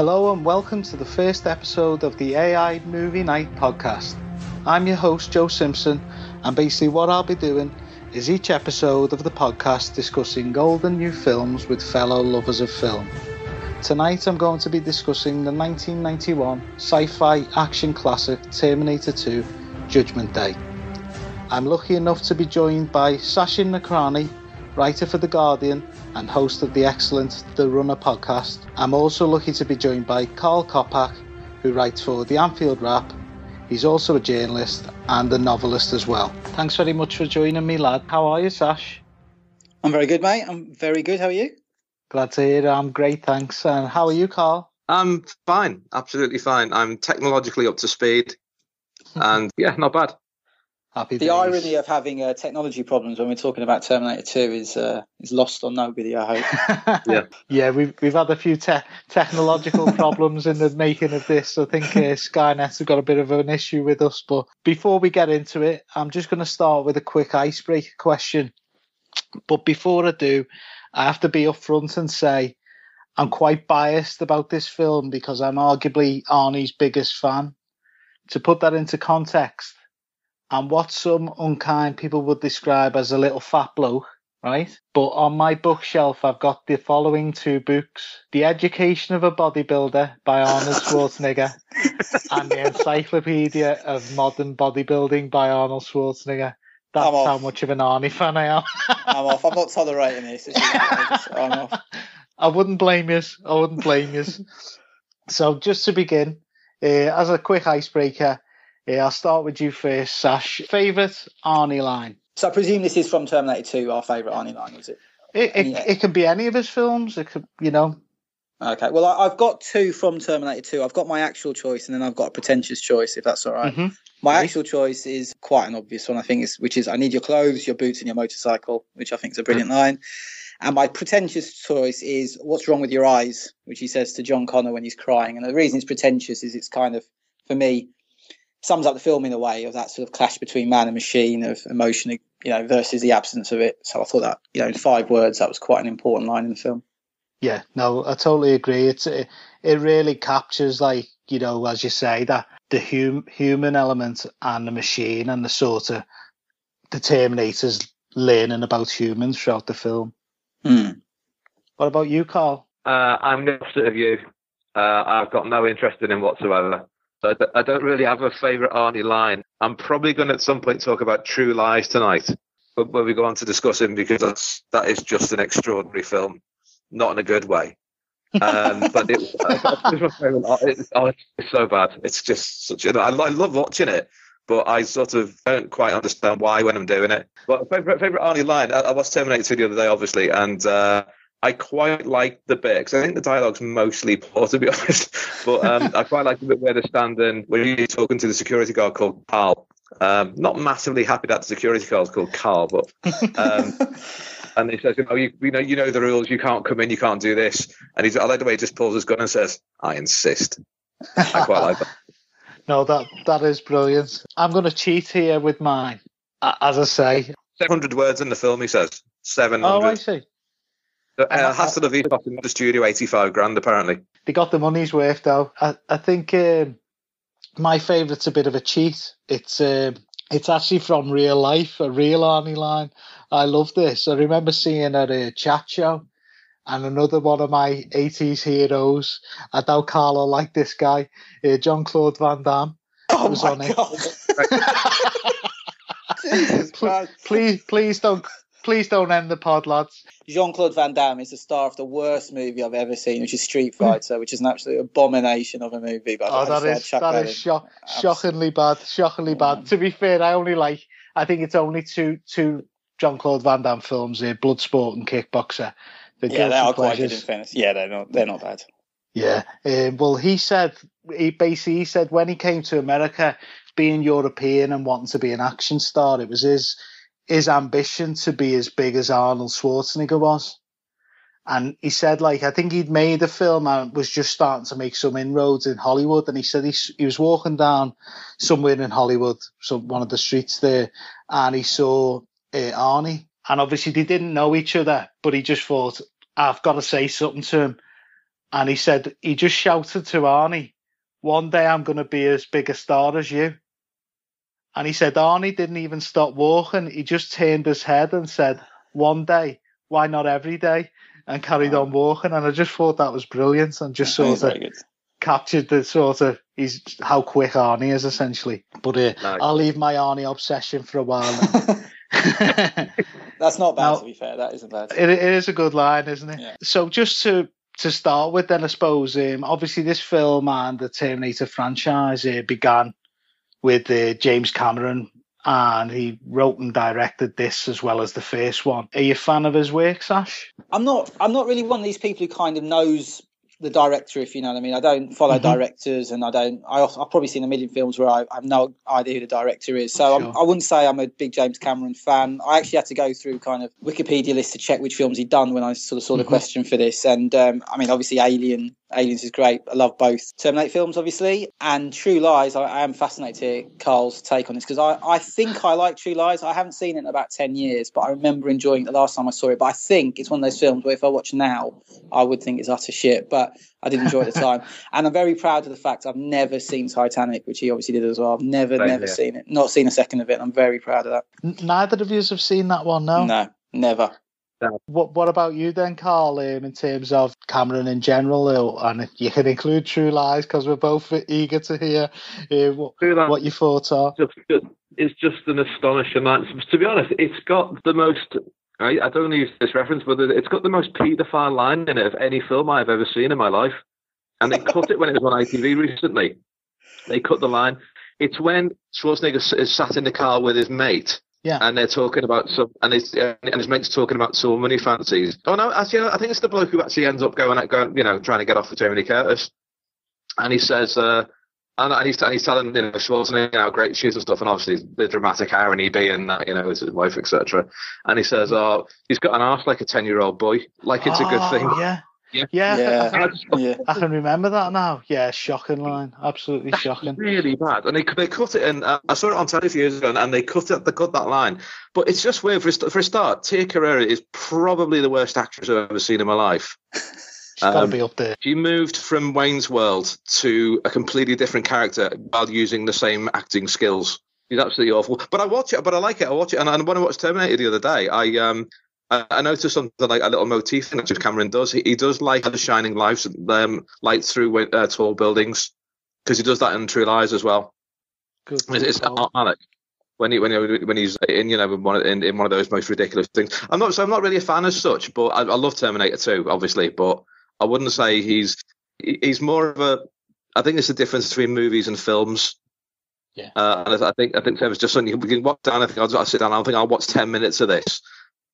Hello and welcome to the first episode of the AI Movie Night podcast. I'm your host Joe Simpson, and basically what I'll be doing is each episode of the podcast discussing golden new films with fellow lovers of film. Tonight I'm going to be discussing the 1991 sci-fi action classic Terminator 2 Judgment Day. I'm lucky enough to be joined by Sachin Nakrani, writer for The Guardian and host of the excellent The Runner podcast. I'm also lucky to be joined by Carl Kopak, who writes for The Anfield Wrap. He's also a journalist and a novelist as well. Thanks very much for joining me, lad. How are you, Sash? I'm very good, mate. I'm very good. How are you? Glad to hear. I'm great, thanks. And how are you, Carl? I'm fine, absolutely fine. I'm technologically up to speed, and yeah, not bad. Happy The days. irony of having uh, technology problems when we're talking about Terminator 2 is uh, is lost on nobody, I hope. Yeah. yeah, we've we've had a few te- technological problems in the making of this. I think uh, Skynet have got a bit of an issue with us. But before we get into it, I'm just going to start with a quick icebreaker question. But before I do, I have to be upfront and say I'm quite biased about this film because I'm arguably Arnie's biggest fan. To put that into context, I'm what some unkind people would describe as a little fat bloke, right? But on my bookshelf, I've got the following two books The Education of a Bodybuilder by Arnold Schwarzenegger and The Encyclopedia of Modern Bodybuilding by Arnold Schwarzenegger. That's I'm off. how much of an Arnie fan I am. I'm off. I'm not tolerating this. this I just- I'm off. I wouldn't blame you. I wouldn't blame you. so, just to begin, uh, as a quick icebreaker, uh, I'll start with you first, Sash. Favourite Arnie line? So I presume this is from Terminator 2, our favourite Arnie line, is it? It, it, Yeah. it can be any of his films. It could, you know. Okay. Well, I, I've got two from Terminator 2. I've got my actual choice, and then I've got a pretentious choice, if that's all right. Mhm. My actual choice is quite an obvious one, I think, is, which is I need your clothes, your boots, and your motorcycle, which I think is a brilliant line. And my pretentious choice is what's wrong with your eyes, which he says to John Connor when he's crying. And the reason it's pretentious is it's kind of, for me, sums up the film in a way of that sort of clash between man and machine of emotion, you know, versus the absence of it. So I thought that, you know, in five words, that was quite an important line in the film. Yeah, no, I totally agree. It's it, it really captures, like you know, as you say, that the hum, human element and the machine and the sort of the Terminators learning about humans throughout the film. Hmm. What about you, Carl? Uh, I'm the opposite of you. Uh, I've got no interest in him whatsoever. So I d- I don't really have a favourite Arnie line. I'm probably going to at some point talk about True Lies tonight, but when we go on to discuss him because that's that is just an extraordinary film, not in a good way. Um, but it, it's. It's, oh, it's so bad. It's just such. A, I, I love watching it, but I sort of don't quite understand why when I'm doing it. But favourite favourite Arnie line. I, I watched Terminator 2 the other day, obviously, and uh, I quite like the bit because I think the dialogue's mostly poor, to be honest. But um, I quite like the bit where they're standing, when you're talking to the security guard called Carl. Um, not massively happy that the security guard's called Carl, but um, and he says, you know, you, you, know, you know the rules. You can't come in. You can't do this. And he's, I like the way he just pulls his gun and says, "I insist." I quite like that. No, that that is brilliant. I'm going to cheat here with mine. As I say, 700 words in the film, he says. 700. Oh, I see. Uh, Hasta la Vista in the studio, 85 grand, apparently. They got the money's worth, though. I, I think um, my favourite's a bit of a cheat. It's um, it's actually from real life, a real Arnie line. I love this. I remember seeing at a chat show and another one of my 80s heroes. I doubt Carlo like this guy, uh, Jean Claude Van Damme. Oh was my on it. god! Jesus Christ. please, please don't, please don't end the pod, lads. Jean Claude Van Damme is the star of the worst movie I've ever seen, which is Street Fighter, which is an absolute abomination of a movie. But Oh, that is that is in. shock, shockingly bad, shockingly bad. To be fair, I only like, I think it's only two two Jean Claude Van Damme films here, Bloodsport and Kickboxer. The Yeah, they are quite good in fairness. Yeah, they're not. They're not bad. Yeah. Um, well, he said he basically he said when he came to America, being European and wanting to be an action star, it was his his ambition to be as big as Arnold Schwarzenegger was. And he said, like, I think he'd made a film and was just starting to make some inroads in Hollywood. And he said he, he was walking down somewhere in Hollywood, some one of the streets there, and he saw uh, Arnie. And obviously they didn't know each other, but he just thought, I've got to say something to him. And he said, he just shouted to Arnie, one day I'm going to be as big a star as you. And he said, Arnie didn't even stop walking. He just turned his head and said, one day, why not every day? And carried on walking. And I just thought that was brilliant and just That sort of captured the sort of he's how quick Arnie is essentially. But uh, Nice. I'll leave my Arnie obsession for a while. now. That's not bad. Now- to be fair, that isn't bad. it, it is a good line, isn't it? Yeah. So just to to start with, then I suppose um, obviously this film and the Terminator franchise uh, began with uh, James Cameron, and he wrote and directed this as well as the first one. Are you a fan of his work, Sash? I'm not. I'm not really one of these people who kind of knows the director, if you know what I mean. I don't follow Mhm. directors, and I don't. I, I've probably seen a million films where I, I have no idea who the director is. So I'm, Sure. I wouldn't say I'm a big James Cameron fan. I actually had to go through kind of Wikipedia list to check which films he'd done when I sort of saw the Mhm. question for this. And um, I mean, obviously, Alien. Aliens is great. I love both Terminator films, obviously, and True Lies. I, I am fascinated to hear Carl's take on this because I, I think I like True Lies. I haven't seen it in about 10 years, but I remember enjoying it the last time I saw it. But I think it's one of those films where if I watch now, I would think it's utter shit, but I did enjoy it at the time. And I'm very proud of the fact I've never seen Titanic, which he obviously did as well. I've never, Same never here. seen it. Not seen a second of it. I'm very proud of that. N- neither of you have seen that one, no? No, never. What What about you then, Carl? Um, in terms of Cameron in general, and if you can include True Lies because we're both eager to hear uh, what, what your thoughts are. just it's just an astonishing line. To be honest, it's got the most. I, I don't use this reference, but it's got the most paedophile line in it of any film I've ever seen in my life. And they cut it when it was on ITV recently. They cut the line. It's when Schwarzenegger is sat in the car with his mate. Yeah. And they're talking about some, and his uh, and his mate's talking about so many fancies. Oh no, actually, I think it's the bloke who actually ends up going, at, going, you know, trying to get off with Jamie Curtis. And he says, uh, and, and he's and he's telling you know Schwarzenegger how great she is and stuff, and obviously the dramatic irony being that you know it's his wife, etc. And he says, "Oh, he's got an arse like a ten-year-old boy, like it's a good Oh, thing." Yeah. Yeah. Yeah. Yeah. I just- Yeah. I can remember that now. Yeah, shocking line. Absolutely shocking. really bad. And they they cut it in. Uh, I saw it on telly a few years ago, and, and they cut it. They cut that line. But it's just weird. For a, for a start, Tia Carrere is probably the worst actress I've ever seen in my life. It's got to Um, be up there. She moved from Wayne's World to a completely different character while using the same acting skills. She's absolutely awful. But I watch it. But I like it. I watch it. And, and when I watched Terminator the other day, I um. I I noticed something like a little motif that James Cameron does. He, he does like the shining lights, um, light through uh, tall buildings, because he does that in True Lies as well. Good. It's. Alec when he when he, when he's in you know in one of, in, in one of those most ridiculous things. I'm not so I'm not really a fan as such, but I, I love Terminator 2, obviously. But I wouldn't say he's he's more of a. I think it's the difference between movies and films. Yeah. Uh, and I I think I think there was just something we can watch down. I think I'll, I'll sit down. I think I'll watch ten minutes of this,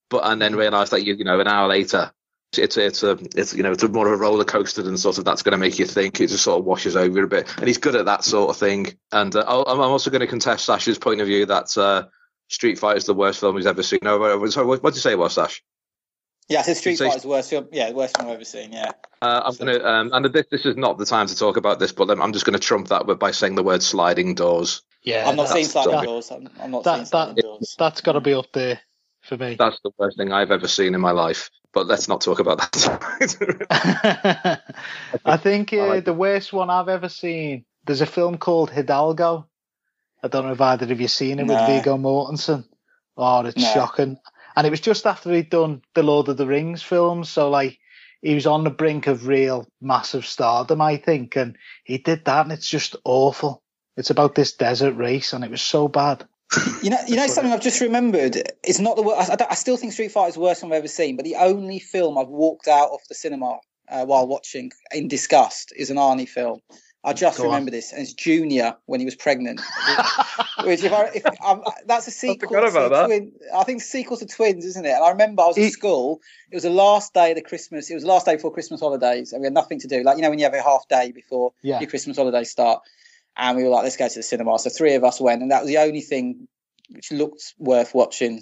but and then realise that you you know an hour later it's it's a it's you know it's a more of a roller coaster than sort of that's going to make you think. It just sort of washes over a bit, and he's good at that sort of thing. And uh, I'm also going to contest Sash's point of view that uh, Street Fighter is the worst film he's ever seen. No, sorry, what, what did you say it was, Sash? Yeah, I said Street Fighter is the worst film. Yeah, the worst film I've ever seen. Yeah. Uh, I'm going to, um, and this, this is not the time to talk about this, but I'm just going to trump that by saying the word sliding doors. Yeah, I'm not seeing sliding doors. I'm, I'm not that, seeing sliding that, doors. That's got to be up there for me. That's the worst thing I've ever seen in my life. But let's not talk about that. I think uh, I like the worst one I've ever seen. There's a film called Hidalgo. I don't know if either of you seen it with Viggo Mortensen. Oh, it's no. shocking. And it was just after he'd done the Lord of the Rings films, so like he was on the brink of real massive stardom, I think, and he did that, and it's just awful. It's about this desert race, and it was so bad. You know, you know something I've just remembered. It's not the worst. I, I, still think Street Fighter is the worst film I've ever seen, but the only film I've walked out of the cinema uh, while watching in disgust is an Arnie film. I just Go remember on. this, and it's Junior when he was pregnant. which, if I, if um, that's a sequel. I, to that. Twin, I think sequel to Twins, isn't it? And I remember I was at school. It was the last day of the Christmas. It was the last day before Christmas holidays, and we had nothing to do. Like you know when you have a half day before yeah. your Christmas holidays start, and we were like, let's go to the cinema. So three of us went, and that was the only thing which looked worth watching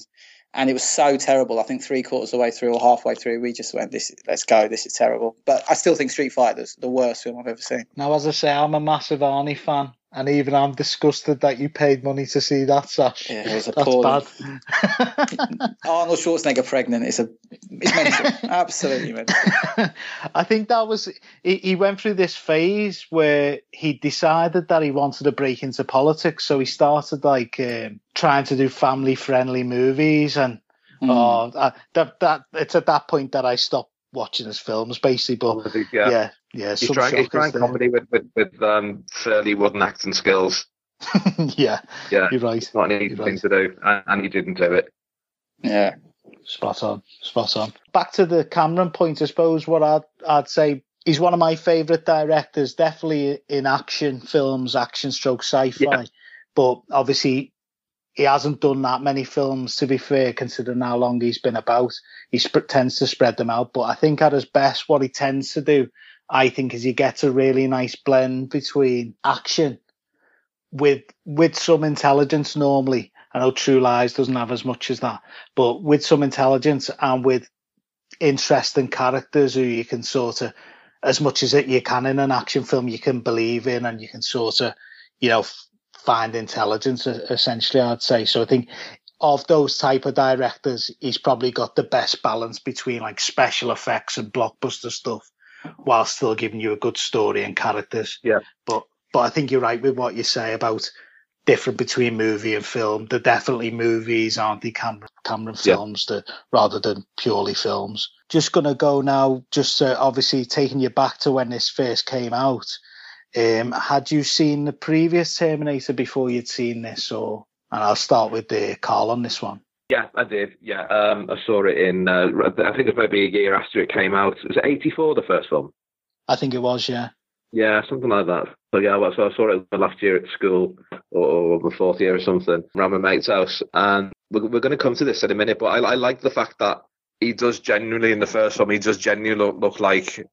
and it was so terrible. I think three quarters of the way through or halfway through, we just went, "This, let's go. This is terrible." But I still think Street Fighter's the worst film I've ever seen. Now, as I say, I'm a massive Arnie fan, and even I'm disgusted that you paid money to see that. Sash, yeah, it was That's bad. Arnold Schwarzenegger pregnant It's a, it's mental, absolutely mental. I think that was he, he went through this phase where he decided that he wanted to break into politics, so he started like. Um, trying to do family friendly movies and mm. uh, that that it's at that point that I stopped watching his films basically. But yeah, yeah, yeah he's trying, he's trying comedy with with, with um, fairly wooden acting skills. yeah, yeah, you're right. It's not an easy thing to do, and, and he didn't do it. Yeah, spot on, spot on. Back to the Cameron point, I suppose. What I'd I'd say he's one of my favourite directors, definitely in action films, action stroke sci-fi. Yeah. But obviously, he hasn't done that many films, to be fair, considering how long he's been about. He sp- tends to spread them out, but I think at his best, what he tends to do, I think, is he gets a really nice blend between action with with some intelligence. Normally, I know True Lies doesn't have as much as that, but with some intelligence and with interesting characters who you can sort of, as much as it you can in an action film, you can believe in, and you can sort of, you know, find intelligence essentially i'd say. So i think of those type of directors he's probably got the best balance between like special effects and blockbuster stuff while still giving you a good story and characters. Yeah. But but i think you're right with what you say about different between movie and film. They're definitely movies aren't they cameron, cameron films yeah. that, rather than purely films. Just gonna go now just uh, obviously taking you back to when this first came out um, had you seen the previous Terminator before you'd seen this, or? And I'll start with the Carl on this one. Yeah, I did. Yeah, um, I saw it in. Uh, I think it was maybe a year after it came out. Was it '84 the first film? I think it was. Yeah. Yeah, something like that. So yeah, so I saw it last year at school or, the fourth year or something around my mate's house, and we're, we're going to come to this in a minute. But I, I like the fact that he does genuinely in the first film. He does genuinely look, look like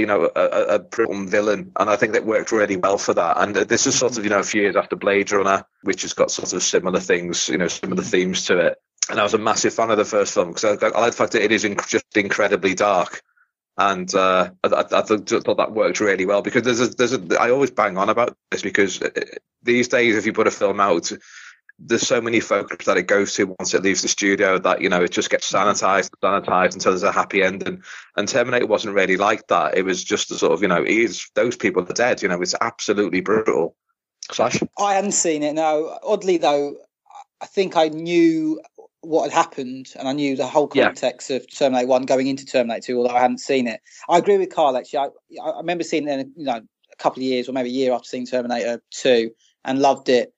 you know, a, a villain, and I think that worked really well for that. And this is sort of, you know, a few years after Blade Runner, which has got sort of similar things, you know, similar themes to it. And I was a massive fan of the first film because I, I like the fact that it is inc- just incredibly dark, and uh, I, I, thought that worked really well because there's a, there's a, I always bang on about this because uh, these days if you put a film out there's so many focus that it goes to once it leaves the studio that you know it just gets sanitized sanitized until there's a happy ending. And terminator wasn't really like that. It was just a sort of you know is those people are dead you know it's absolutely brutal. Sash? I hadn't seen it. No oddly though i think i knew what had happened and i knew the whole context yeah. of terminator 1 going into terminator 2 although i hadn't seen it. I agree with carl actually. I, I remember seeing it you know a couple of years or maybe a year after seeing terminator 2 and loved it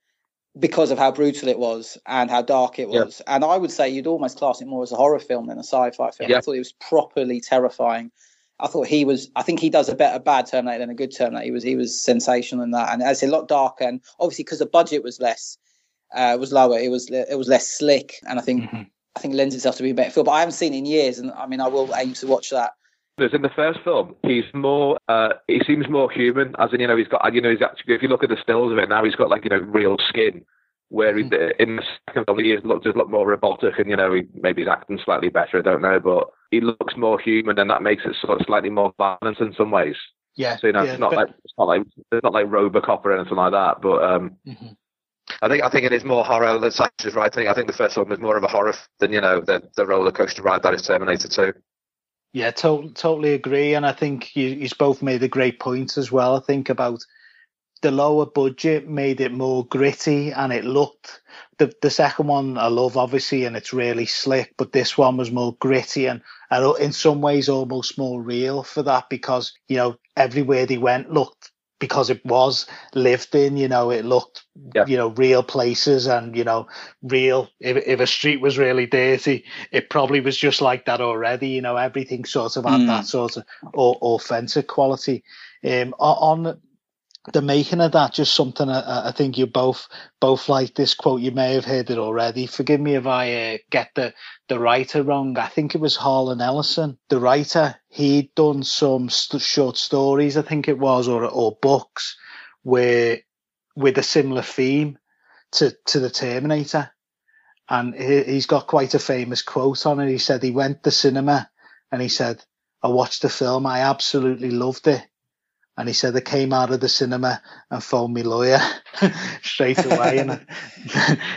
because of how brutal it was and how dark it was. Yeah. And I would say you'd almost class it more as a horror film than a sci-fi film. Yeah. I thought it was properly terrifying. I thought he was. I think he does a better bad Terminator than a good Terminator. He was. He was sensational in that, and it's a lot darker. And obviously, because the budget was less, uh, was lower. It was. It was less slick. And I think mm-hmm. I think lends itself to be a better film. But I haven't seen it in years, and I mean, I will aim to watch that. As in the first film, he's more, uh, he seems more human. As in, you know, he's got, you know, he's actually. If you look at the stills of it now, he's got like, you know, real skin. Where he, mm-hmm. in the second film, he looks just look more robotic, and you know, he, maybe he's acting slightly better. I don't know, but he looks more human, and that makes it sort of slightly more violent in some ways. Yeah. So you know, yeah, it's not but... like it's not like it's not like Robocop or anything like that. But um, mm-hmm. I think I think it is more horror than Sash is right. I think I think the first one was more of a horror than you know the the roller coaster ride that is Terminator Two. Yeah, to- totally agree, and I think you, you both made a great point as well. I think about the lower budget made it more gritty, and it looked the the second one I love obviously, and it's really slick, but this one was more gritty and, and in some ways almost more real for that because you know everywhere they went looked because it was lived in, you know, it looked, yeah. you know, real places and, you know, real, if, if a street was really dirty, it probably was just like that already, you know, everything sort of had mm. that sort of authentic quality. Um, on the making of that, just something I, I, think you both both like this quote. You may have heard it already. Forgive me if I uh, get the the writer wrong. I think it was Harlan Ellison, the writer. He'd done some st- short stories, I think it was, or or books, where with a similar theme to to the Terminator, and he, he's got quite a famous quote on it. He said he went to the cinema, and he said, "I watched the film. I absolutely loved it." And he said they came out of the cinema and phoned me lawyer straight away, and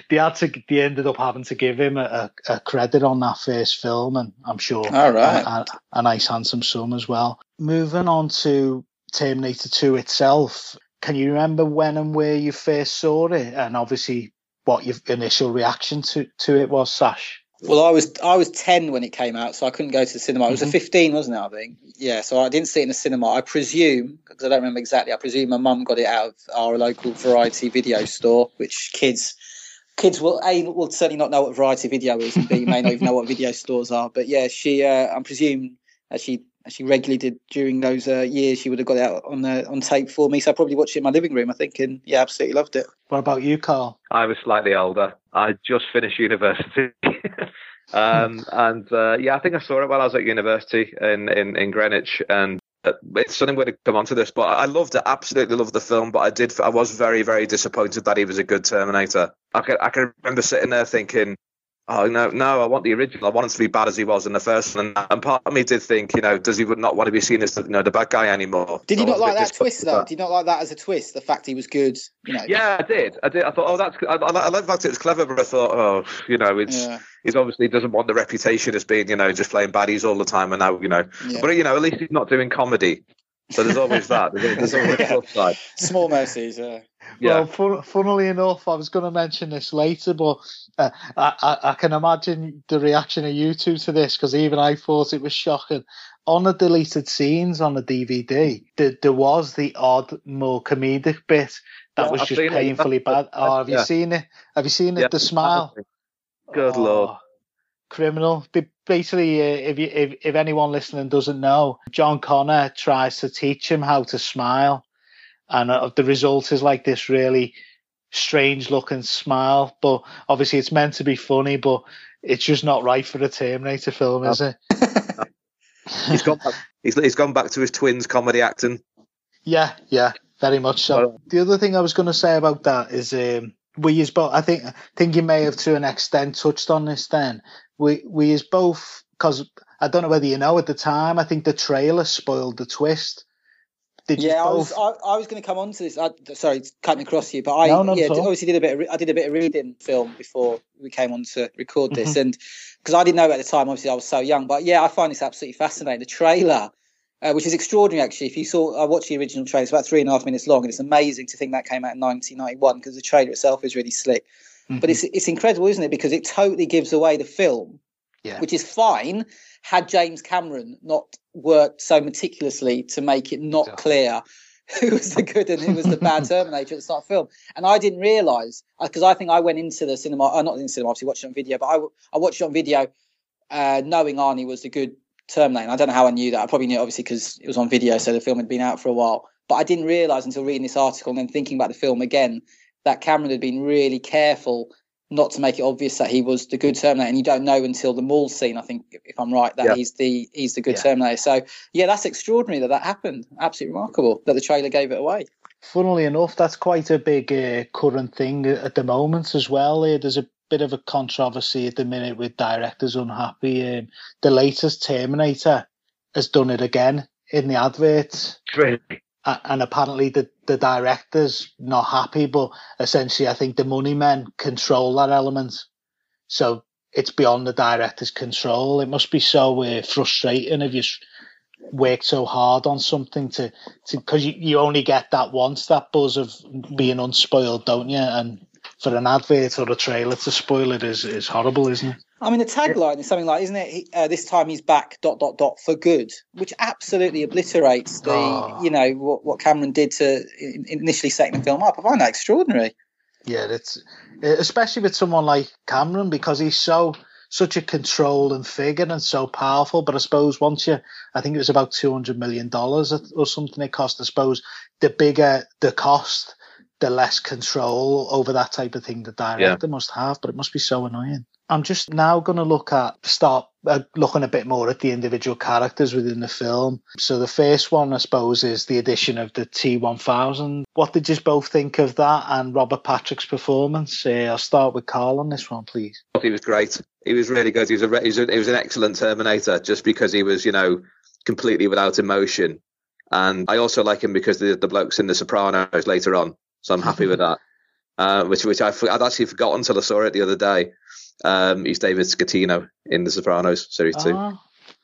they had to. They ended up having to give him a, a credit on that first film, and I'm sure All right. a, a nice handsome sum as well. Moving on to Terminator 2 itself, can you remember when and where you first saw it, and obviously what your initial reaction to to it was, Sash? Well, I was I was ten when it came out, so I couldn't go to the cinema. It was mm-hmm. a fifteen, wasn't it? I think. Yeah, so I didn't see it in the cinema. I presume because I don't remember exactly. I presume my mum got it out of our local variety video store, which kids kids will a will certainly not know what variety video is, and b may not even know what video stores are. But yeah, she uh, I'm presuming as she she regularly did during those uh, years, she would have got it out on the on tape for me. So I probably watched it in my living room. I think, and yeah, absolutely loved it. What about you, Carl? I was slightly older. I just finished university. um, and uh, yeah, I think I saw it while I was at university in, in, in Greenwich. And uh, it's something we're going to come on to this, but I loved it. Absolutely loved the film. But I did, I was very, very disappointed that he was a good Terminator. I can, I can remember sitting there thinking, Oh no, no! I want the original. I want him to be bad as he was in the first one. And, part of me did think, you know, does he not want to be seen as the, you know the bad guy anymore? Did you not like that twist though? That. Did you not like that as a twist? The fact he was good, you know? Yeah, I did. I did. I thought, oh, that's. I, I, I like the fact it's clever, but I thought, oh, you know, it's. Yeah. He's obviously doesn't want the reputation as being, you know, just playing baddies all the time, and now, you know, yeah. but you know, at least he's not doing comedy. So there's always that. There's, there's always yeah. flip side. Small mercies. Uh... Yeah. Well, fun, funnily enough, I was going to mention this later, but uh, I, I, I, can imagine the reaction of you two to this because even I thought it was shocking. On the deleted scenes on the DVD, there, there was the odd, more comedic bit that yeah, was I've just painfully it. bad. Oh, have yeah. you seen it? Have you seen it? Yeah, the smile. Good oh, lord. Criminal. Basically, uh, if you if, if anyone listening doesn't know, John Connor tries to teach him how to smile and uh, the result is like this really strange looking smile. But obviously, it's meant to be funny, but it's just not right for a Terminator film, is it? he's gone. Back, he's, he's gone back to his twins comedy acting. Yeah, yeah, very much so. Well, the other thing I was going to say about that is um, we use both. I think I think you may have to an extent touched on this. Then we we use both because I don't know whether you know at the time. I think the trailer spoiled the twist did you yeah, I was I, I, was going to come on to this. I, sorry, cutting across you, but I no, yeah, obviously did a bit. Of, I did a bit of reading film before we came on to record this, mm-hmm. and because I didn't know at the time, obviously I was so young. But yeah, I find this absolutely fascinating. The trailer, uh, which is extraordinary actually. If you saw, I watched the original trailer. It's about three and a half minutes long, and it's amazing to think that came out in 1991 because the trailer itself is really slick. Mm-hmm. But it's it's incredible, isn't it? Because it totally gives away the film, yeah. which is fine had James Cameron not worked so meticulously to make it not yeah. clear who was the good and who was the bad Terminator at the start of the film. And I didn't realise, because uh, I think I went into the cinema, uh, not in the cinema, obviously watched it on video, but I, I watched it on video uh, knowing Arnie was the good Terminator. I don't know how I knew that. I probably knew it obviously because it was on video, so the film had been out for a while. But I didn't realise until reading this article and then thinking about the film again that Cameron had been really careful not to make it obvious that he was the good Terminator, and you don't know until the mall scene. I think, if I'm right, that Yeah. he's the he's the good Yeah. Terminator. So yeah, that's extraordinary that that happened. Absolutely remarkable that the trailer gave it away. Funnily enough, that's quite a big uh, current thing at the moment as well. Uh, there's a bit of a controversy at the minute with directors unhappy. Um, the latest Terminator has done it again in the adverts. Really? And apparently the, the director's not happy, but essentially I think the money men control that element. So it's beyond the director's control. It must be so uh, frustrating if you worked so hard on something to, to, cause you, you only get that once, that buzz of being unspoiled, don't you? And for an advert or a trailer to spoil it is, is horrible, isn't it? I mean, the tagline is something like, "Isn't it? He, uh, this time he's back." Dot dot dot for good, which absolutely obliterates the Oh. you know what, what Cameron did to in, initially setting the film up. I find that extraordinary. Yeah, it's especially with someone like Cameron because he's so such a controlling figure and so powerful. But I suppose once you, I think it was about two hundred million dollars or something it cost. I suppose the bigger the cost, the less control over that type of thing the director must have. But it must be so annoying. I'm just now going to look at start uh, looking a bit more at the individual characters within the film. So the first one, I suppose, is the addition of the T1000. What did you both think of that and Robert Patrick's performance? Uh, I'll start with Carl on this one, please. thought he was great. He was really good. He was a, re- he was, a, he was an excellent Terminator just because he was, you know, completely without emotion. And I also like him because the the blokes in The Sopranos later on. So I'm happy with that. Uh, which which I, I'd actually forgotten until I saw it the other day. Um, he's David Scatino in The Sopranos series two, Oh,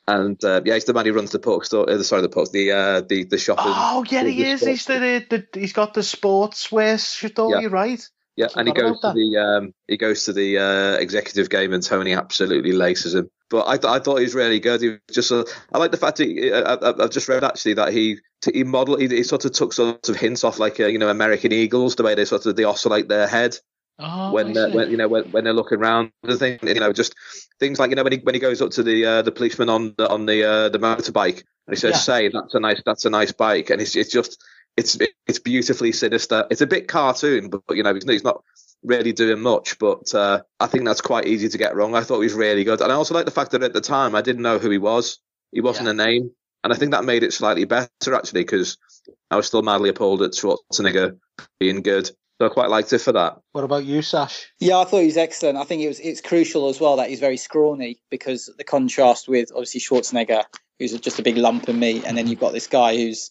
and uh, yeah, he's the man who runs the pork store. Uh, sorry, the pork, the uh, the the shop. oh yeah, he the is. He's the, the he's got the sportswear store. Yeah. You're right. Yeah, and he goes to that. the um, he goes to the uh, executive game, and Tony absolutely laces him. But I, th- I thought he was really good. He was just uh, I like the fact that he, I, I- I've just read actually that he he model he, he sort of took sort of hints off like uh, you know American Eagles the way they sort of they oscillate their head Oh, when, uh, when you know when, when they're looking around the thing you know just things like you know when he when he goes up to the uh, the policeman on the on the uh, the motorbike and he says Yeah. say that's a nice that's a nice bike and it's it's just it's it's beautifully sinister it's a bit cartoon but, but you know he's, he's not really doing much but uh, I think that's quite easy to get wrong. I thought he was really good. And I also like the fact that at the time I didn't know who he was. He wasn't Yeah. a name. And I think that made it slightly better actually because I was still madly appalled at Schwarzenegger being good. So I quite liked it for that. What about you, Sash? Yeah, I thought he was excellent. I think it was it's crucial as well that he's very scrawny because the contrast with obviously Schwarzenegger, who's just a big lump of meat, and then you've got this guy who's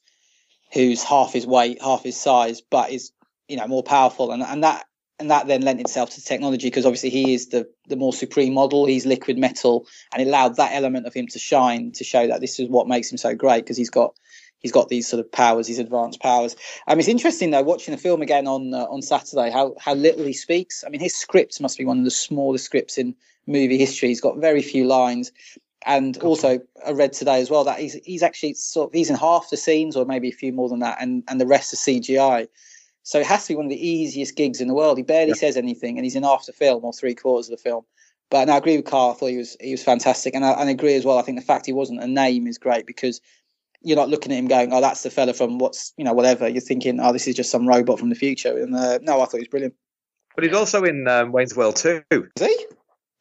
who's half his weight, half his size, but is you know more powerful, and and that and that then lent itself to technology because obviously he is the the more supreme model. He's liquid metal, and it allowed that element of him to shine to show that this is what makes him so great because he's got he's got these sort of powers, these advanced powers. Um, it's interesting though watching the film again on uh, on Saturday how how little he speaks. I mean, his script must be one of the smallest scripts in movie history. He's got very few lines, and also I read today as well that he's he's actually sort of he's in half the scenes or maybe a few more than that, and and the rest is CGI. So it has to be one of the easiest gigs in the world. He barely says anything, and he's in half the film or three quarters of the film. But no, I agree with Carl. I thought he was he was fantastic, and I, and I agree as well. I think the fact he wasn't a name is great because you're not looking at him going, "Oh, that's the fella from what's you know whatever." You're thinking, "Oh, this is just some robot from the future." And uh, no, I thought he was brilliant. but he's also in um, Wayne's World too Is he?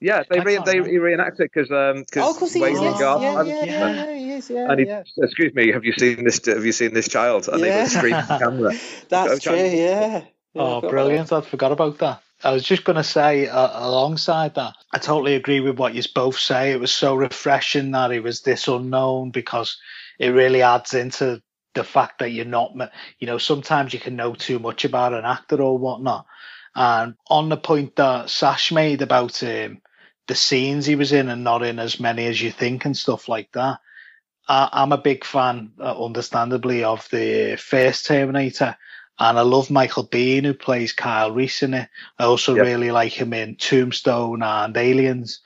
Yeah, they I re- they remember. he reenacted because um Oh, of because course he Wayne is. Yes. gone. Yeah, and, yeah, yeah, yeah, he is. Yeah, and he, yeah. excuse me, have you seen this? Have you seen this child? And they Yeah. would scream at the camera. That's true. trying- Yeah. Yeah, Oh, brilliant. I forgot about that. I was just going to say, uh, alongside that, I totally agree with what you both say. It was so refreshing that it was this unknown because it really adds into the fact that you're not, you know, sometimes you can know too much about an actor or whatnot. And on the point that Sash made about um, the scenes he was in and not in as many as you think and stuff like that, I, I'm a big fan, uh, understandably, of the first Terminator. And I love Michael Biehn, who plays Kyle Reese in it. I also Yeah. really like him in Tombstone and Aliens.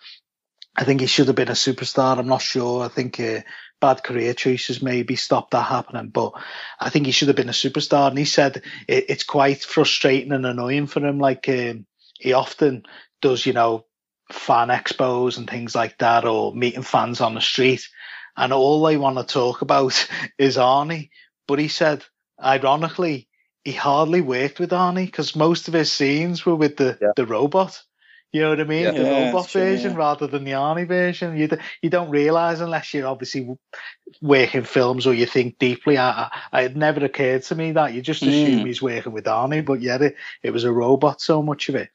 I think he should have been a superstar. I'm not sure. I think uh, bad career choices maybe stopped that happening, but I think he should have been a superstar. And he said it, it's quite frustrating and annoying for him. Like um, he often does, you know, fan expos and things like that, or meeting fans on the street, and all they want to talk about is Arnie. But he said, ironically, he hardly worked with Arnie because most of his scenes were with the, Yeah. the robot. You know what I mean? Yeah. the Yeah, robot true, version yeah. rather than the Arnie version. You d- you don't realize unless you're obviously working films or you think deeply. I, I it never occurred to me that you just assume Mm. he's working with Arnie, but yet it, it was a robot. So much of it.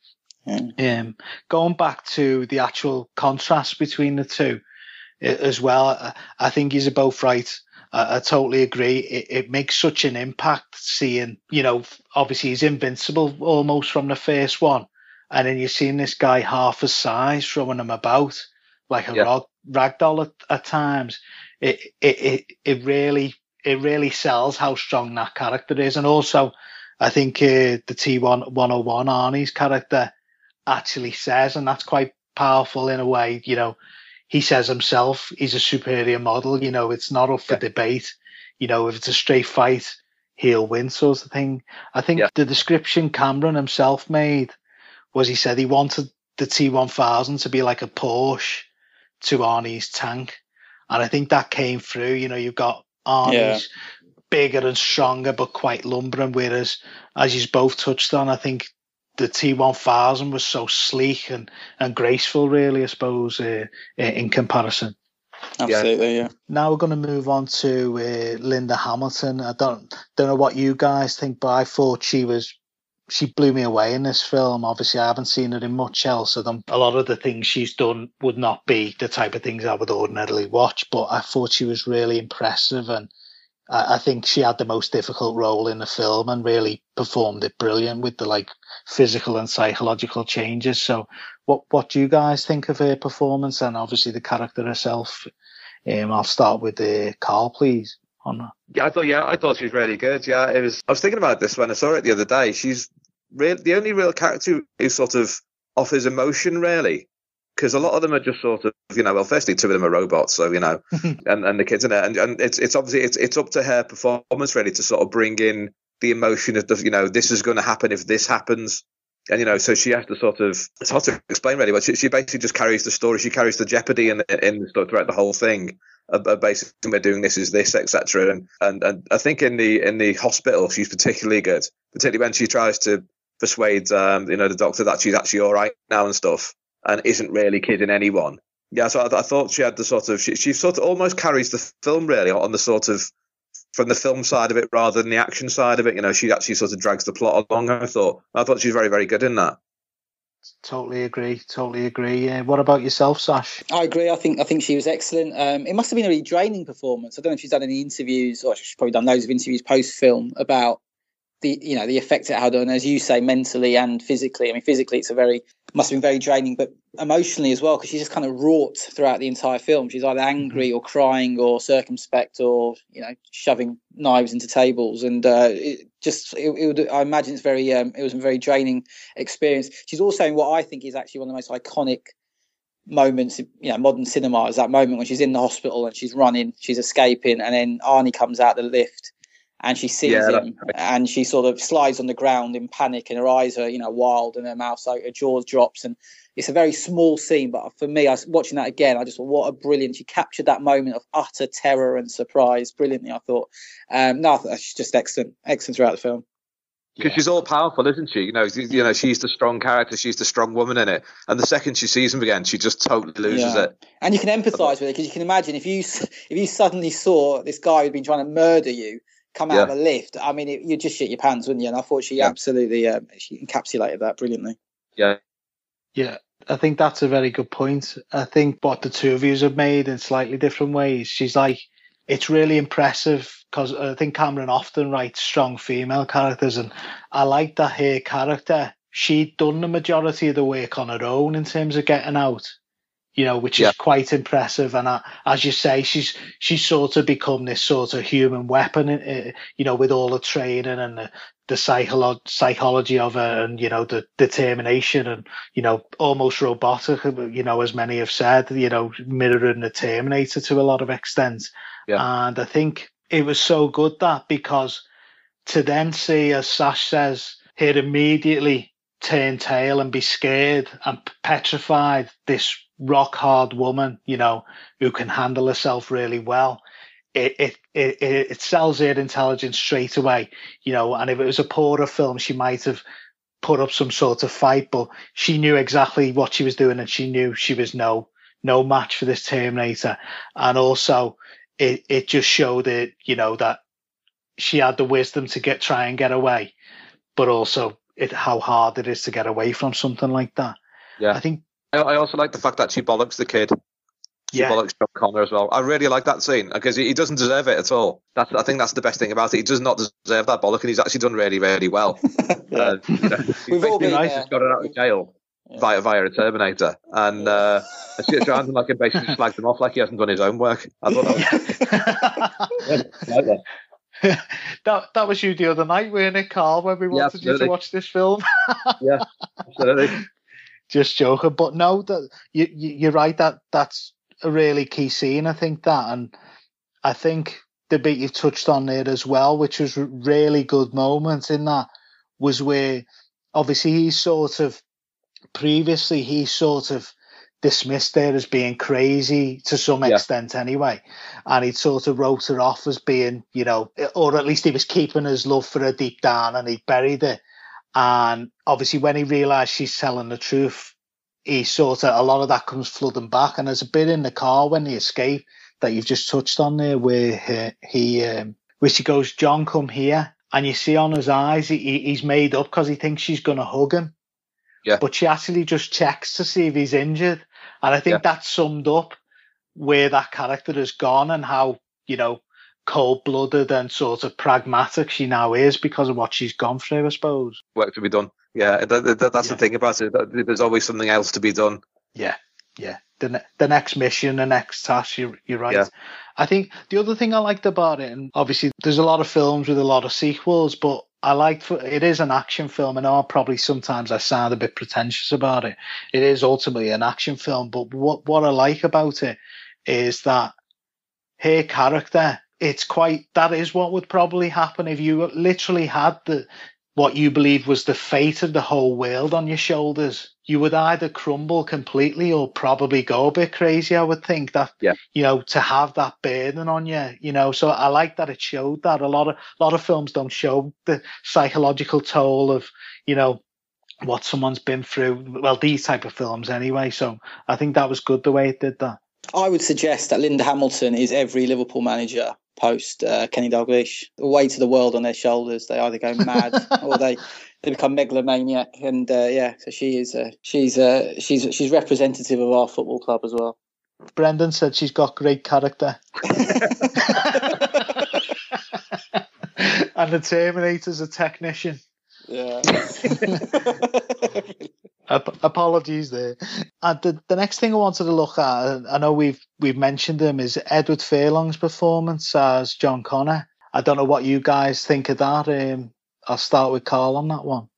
Yeah. Um, going back to the actual contrast between the two as well, I, I think he's both right. I, I totally agree. It, it makes such an impact seeing, you know, obviously he's invincible almost from the first one. And then you're seeing this guy half his size throwing him about like a Yeah. rag, ragdoll at, at times. It, it, it, it really, it really sells how strong that character is. And also, I think uh, the T1 101 Arnie's character actually says, and that's quite powerful in a way, you know, he says himself he's a superior model, you know, it's not up for Yeah. debate. You know, if it's a straight fight, he'll win sort of thing. I think Yeah. the description Cameron himself made was he said he wanted the T1000 to be like a Porsche to Arnie's tank. And I think that came through. You know, you've got Arnie's bigger and stronger, but quite lumbering. Whereas, as you've both touched on, I think the T1000 was so sleek and, and graceful, really, I suppose, uh, in comparison. Absolutely, yeah. Now we're going to move on to uh, Linda Hamilton. I don't don't know what you guys think, but I thought she was she blew me away in this film. Obviously, I haven't seen her in much else. So them- a lot of the things she's done would not be the type of things I would ordinarily watch. But I thought she was really impressive, and I, I think she had the most difficult role in the film and really performed it brilliant with the like physical and psychological changes. So, what what do you guys think of her performance and obviously the character herself? Um, I'll start with uh, Carl, please. On. Yeah, I thought yeah, I thought she was really good. Yeah, it was. I was thinking about this when I saw it the other day. She's the only real character who sort of offers emotion, really, because a lot of them are just sort of, you know, well, firstly, two of them are robots, so you know, and and the kids in it, and and it's it's obviously it's it's up to her performance really to sort of bring in the emotion of the, you know, this is going to happen if this happens. And you know, so she has to sort of it's hard to explain really, but she, she basically just carries the story. She carries the jeopardy in in the story throughout the whole thing. Uh, basically, we're doing this is this, etc. And, and and I think in the in the hospital, she's particularly good, particularly when she tries to persuade um, you know the doctor that she's actually all right now and stuff, and isn't really kidding anyone. Yeah, so I, I thought she had the sort of she, she sort of almost carries the film really on the sort of from the film side of it rather than the action side of it. You know, she actually sort of drags the plot along. I thought I thought she was very very good in that. Totally agree. Totally agree. Yeah. what about yourself, Sash? I agree. I think I think she was excellent. Um, it must have been a really draining performance. I don't know if she's done any interviews, or she's probably done loads of interviews post film about the you know the effect it had on, as you say, mentally and physically. I mean, physically, it's a very must have been very draining, but emotionally as well, because she's just kind of wrought throughout the entire film. She's either angry or crying or circumspect or you know shoving knives into tables, and uh, it just it, it would. I imagine it's very um, it was a very draining experience. She's also in what I think is actually one of the most iconic moments, you know, modern cinema is that moment when she's in the hospital and she's running, she's escaping, and then Arnie comes out the lift and she sees Yeah, him and she sort of slides on the ground in panic and her eyes are, you know, wild and her mouth, so her jaw drops. And it's a very small scene, but for me, I was watching that again. I just thought, what a brilliant, she captured that moment of utter terror and surprise brilliantly, I thought. Um, no, she's just excellent, excellent throughout the film. because she's all powerful, isn't she? You know, she's- you know, she's the strong character, she's the strong woman in it, and the second she sees him again, she just totally loses Yeah. it. And you can empathise with it because you can imagine if you if you suddenly saw this guy who'd been trying to murder you come out of a lift. I mean, it, you'd just shit your pants, wouldn't you? And I thought she Yeah. absolutely um, she encapsulated that brilliantly. Yeah, Yeah, I think that's a very good point. I think what the two of you have made in slightly different ways. She's like, it's really impressive because I think Cameron often writes strong female characters, and I like that her character. She'd done the majority of the work on her own in terms of getting out, you know, which Yeah. is quite impressive. And I, as you say, she's she's sort of become this sort of human weapon, uh, you know, with all the training and the the psycholo- psychology of her, and you know, the determination and you know, almost robotic, you know, as many have said, you know, mirroring the Terminator to a lot of extent. Yeah. And I think it was so good that because to then see, as Sash says, her immediately turn tail and be scared and petrified, this rock hard woman, you know, who can handle herself really well. It, it it it sells her intelligence straight away, you know. And if it was a poorer film, she might have put up some sort of fight, but she knew exactly what she was doing and she knew she was no no match for this Terminator. And also it it just showed it, you know, that she had the wisdom to get try and get away, but also it how hard it is to get away from something like that. Yeah. I think I, I also like the fact that she bollocks the kid. She Yeah. bollocks John Connor as well. I really like that scene because he, he doesn't deserve it at all. That's I think that's the best thing about it. He does not deserve that bollock, and he's actually done really, really well. uh, you know, We've all been nice. there. just got her out of jail via via a Terminator, and uh, and she Johansson like basically slagged him off like he hasn't done his own work. I thought that was like that. that that was you the other night, weren't it, Carl, when we Yeah, wanted you to watch this film? Yeah, absolutely. Just joking, but no, that you, you you're right. That that's a really key scene. I think that, and I think the bit you touched on there as well, which was really good moment in that, was where obviously he sort of previously he sort of dismissed her as being crazy to some Yeah. extent anyway and he'd sort of wrote her off as being you know or at least he was keeping his love for her deep down and he buried it and obviously when he realized she's telling the truth he sort of a lot of that comes flooding back and there's a bit in the car when they escape that you've just touched on there where he, he um, where she goes john come here and you see on his eyes he, he- he's made up because he thinks she's going to hug him Yeah. but she actually just checks to see if he's injured and i think Yeah. that summed up where that character has gone and how you know cold-blooded and sort of pragmatic she now is because of what she's gone through i suppose Work to be done. Yeah, that, that, that's Yeah. the thing about it. There's always something else to be done. Yeah, yeah. The ne- the next mission, the next task. You're, you're right. Yeah. I think the other thing I liked about it, and obviously there's a lot of films with a lot of sequels, but I liked for it is an action film. And I probably sometimes I sound a bit pretentious about it. It is ultimately an action film, but what what I like about it is that her character. It's quite that is what would probably happen if you literally had the what you believe was the fate of the whole world on your shoulders, you would either crumble completely or probably go a bit crazy. I would think that, Yeah. you know, to have that burden on you, you know. So I like that it showed that a lot of a lot of films don't show the psychological toll of, you know, what someone's been through. Well, these type of films anyway. So I think that was good the way it did that. I would suggest that Linda Hamilton is every Liverpool manager post uh, Kenny Dalglish. The weight of the world on their shoulders. They either go mad or they they become megalomaniac. And uh, yeah, so she is. Uh, she's uh, she's she's representative of our football club as well. Brendan said she's got great character. and the Terminator's a technician. Yeah. Ap- apologies there. And the, the next thing I wanted to look at, I know we've we've mentioned him, is Edward Furlong's performance as John Connor. I don't know what you guys think of that. Um, I'll start with Carl on that one.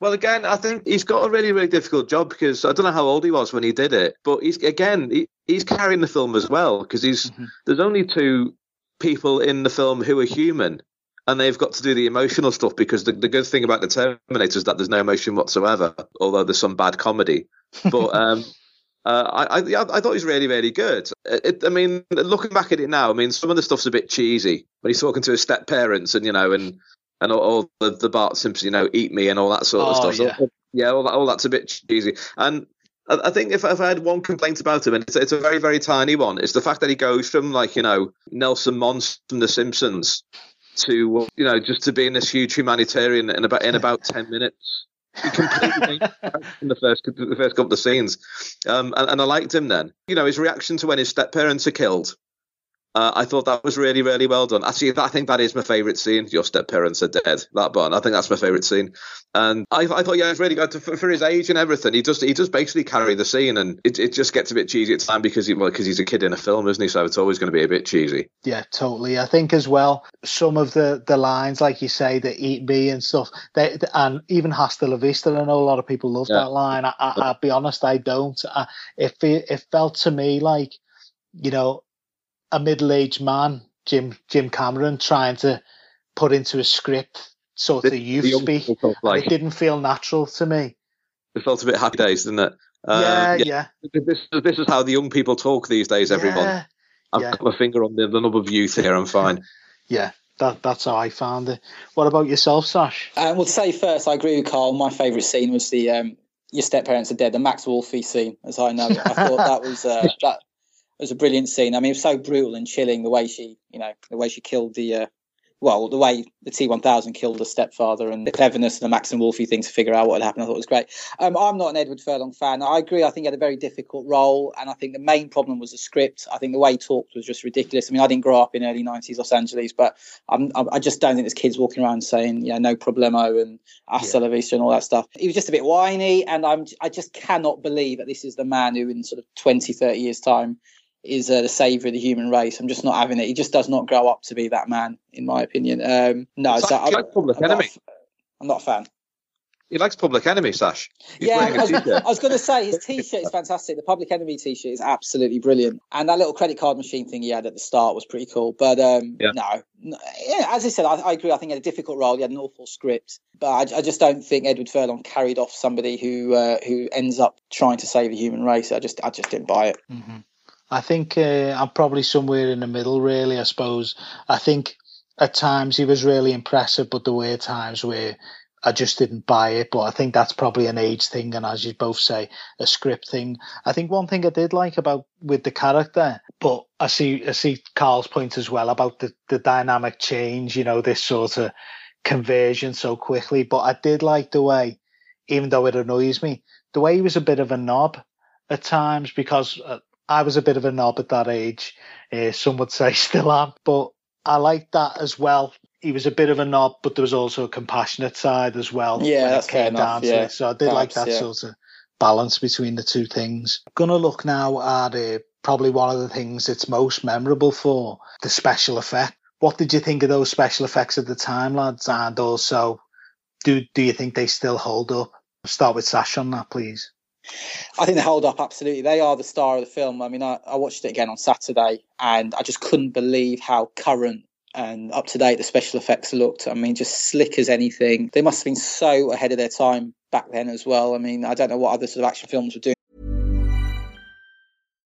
Well, again, I think he's got a really, really difficult job because I don't know how old he was when he did it, but he's again he, he's carrying the film as well because he's Mhm. there's only two people in the film who are human, and they've got to do the emotional stuff because the, the good thing about the Terminator is that there's no emotion whatsoever, although there's some bad comedy. But um, uh, I, I I thought he was really, really good. It, I mean, looking back at it now, I mean, some of the stuff's a bit cheesy when he's talking to his step parents and you know and and all, all the, the Bart Simpson, you know, eat me and all that sort of Oh, stuff. So, yeah. yeah, all, that, all that's a bit cheesy. And I, I think if, if I had one complaint about him, and it's, it's a very, very tiny one, it's the fact that he goes from like, you know, Nelson Muntz from The Simpsons to, you know, just to being this huge humanitarian in about in about 10 minutes. He completely in the first the first couple of scenes, um, and, and I liked him then. You know, his reaction to when his step parents are killed, uh, I thought that was really, really well done. Actually, I think that is my favourite scene. Your step parents are dead. That button. I think that's my favourite scene. And I, I thought, yeah, it's really good to, for, for his age and everything. He just, he just basically carry the scene, and it, it just gets a bit cheesy at times because he, well, because he's a kid in a film, isn't he? So it's always going to be a bit cheesy. Yeah, totally. I think as well, some of the, the lines, like you say, that eat me and stuff, they, and even hasta la vista, I know a lot of people love Yeah. that line. I, I, I'll be honest, I don't. I, it, it felt to me like, you know, a middle-aged man, Jim Jim Cameron, trying to put into a script sort of The- youth the speak. people talk and like it didn't feel natural to me. it felt a bit happy days, didn't it? Um, yeah, yeah, This, this is how the young people talk these days. Everyone, yeah, I've yeah. got my finger on the, the knob of youth here. I'm fine. yeah. that that's how I found it. What about yourself, Sash? Um, well, to say first, I agree with Carl. My favourite scene was the um, "Your step parents are dead," the Max Wolfie scene, as I know it. I thought that was uh, that was a brilliant scene. I mean, it was so brutal and chilling the way she, you know, the way she killed the uh, well, the way the T1000 killed the stepfather and the cleverness of the Max and Wolfie thing to figure out what had happened, I thought was great. Um, I'm not an Edward Furlong fan. I agree. I think he had a very difficult role, and I think the main problem was the script. I think the way he talked was just ridiculous. I mean, I didn't grow up in early 90s Los Angeles, but I'm, i just don't think there's kids walking around saying, you yeah, no problemo and hasta yeah. la vista and all that stuff. He was just a bit whiny, and I'm I just cannot believe that this is the man who, in sort of 20, 30 years' time, is uh, the savior of the human race. I'm just not having it. He just does not grow up to be that man, in my opinion. Um, no, so I'm, like Public I'm Enemy. Not, I'm not a fan. He likes Public Enemy, Sash. He's yeah, I was, was going to say his T-shirt is fantastic. The Public Enemy T-shirt is absolutely brilliant, and that little credit card machine thing he had at the start was pretty cool. But um, yeah. no, no yeah, as I said, I, I, agree. I think he had a difficult role. He had an awful script, but I, I just don't think Edward Furlong carried off somebody who uh, who ends up trying to save the human race. I just I just didn't buy it. Mm-hmm. I think uh, I'm probably somewhere in the middle, really. I suppose. I think at times he was really impressive, but there were times where I just didn't buy it. But I think that's probably an age thing, and as you both say, a script thing. I think one thing I did like about with the character, but I see I see Carl's point as well about the the dynamic change. You know, this sort of conversion so quickly. But I did like the way, even though it annoys me, the way he was a bit of a knob at times because uh, I was a bit of a knob at that age. Uh, some would say still am, but I liked that as well. He was a bit of a knob, but there was also a compassionate side as well. Yeah, that's fair enough. Yeah. So I did Perhaps, like that yeah. sort of balance between the two things. Gonna look now at uh, probably one of the things it's most memorable for the special effect. What did you think of those special effects at the time, lads? And also, do do you think they still hold up? Start with Sash on that, please. I think they hold up absolutely. They are the star of the film. I mean, I, I, watched it again on Saturday, and I just couldn't believe how current and up to date the special effects looked. I mean, just slick as anything. They must have been so ahead of their time back then as well. I mean, I don't know what other sort of action films were doing.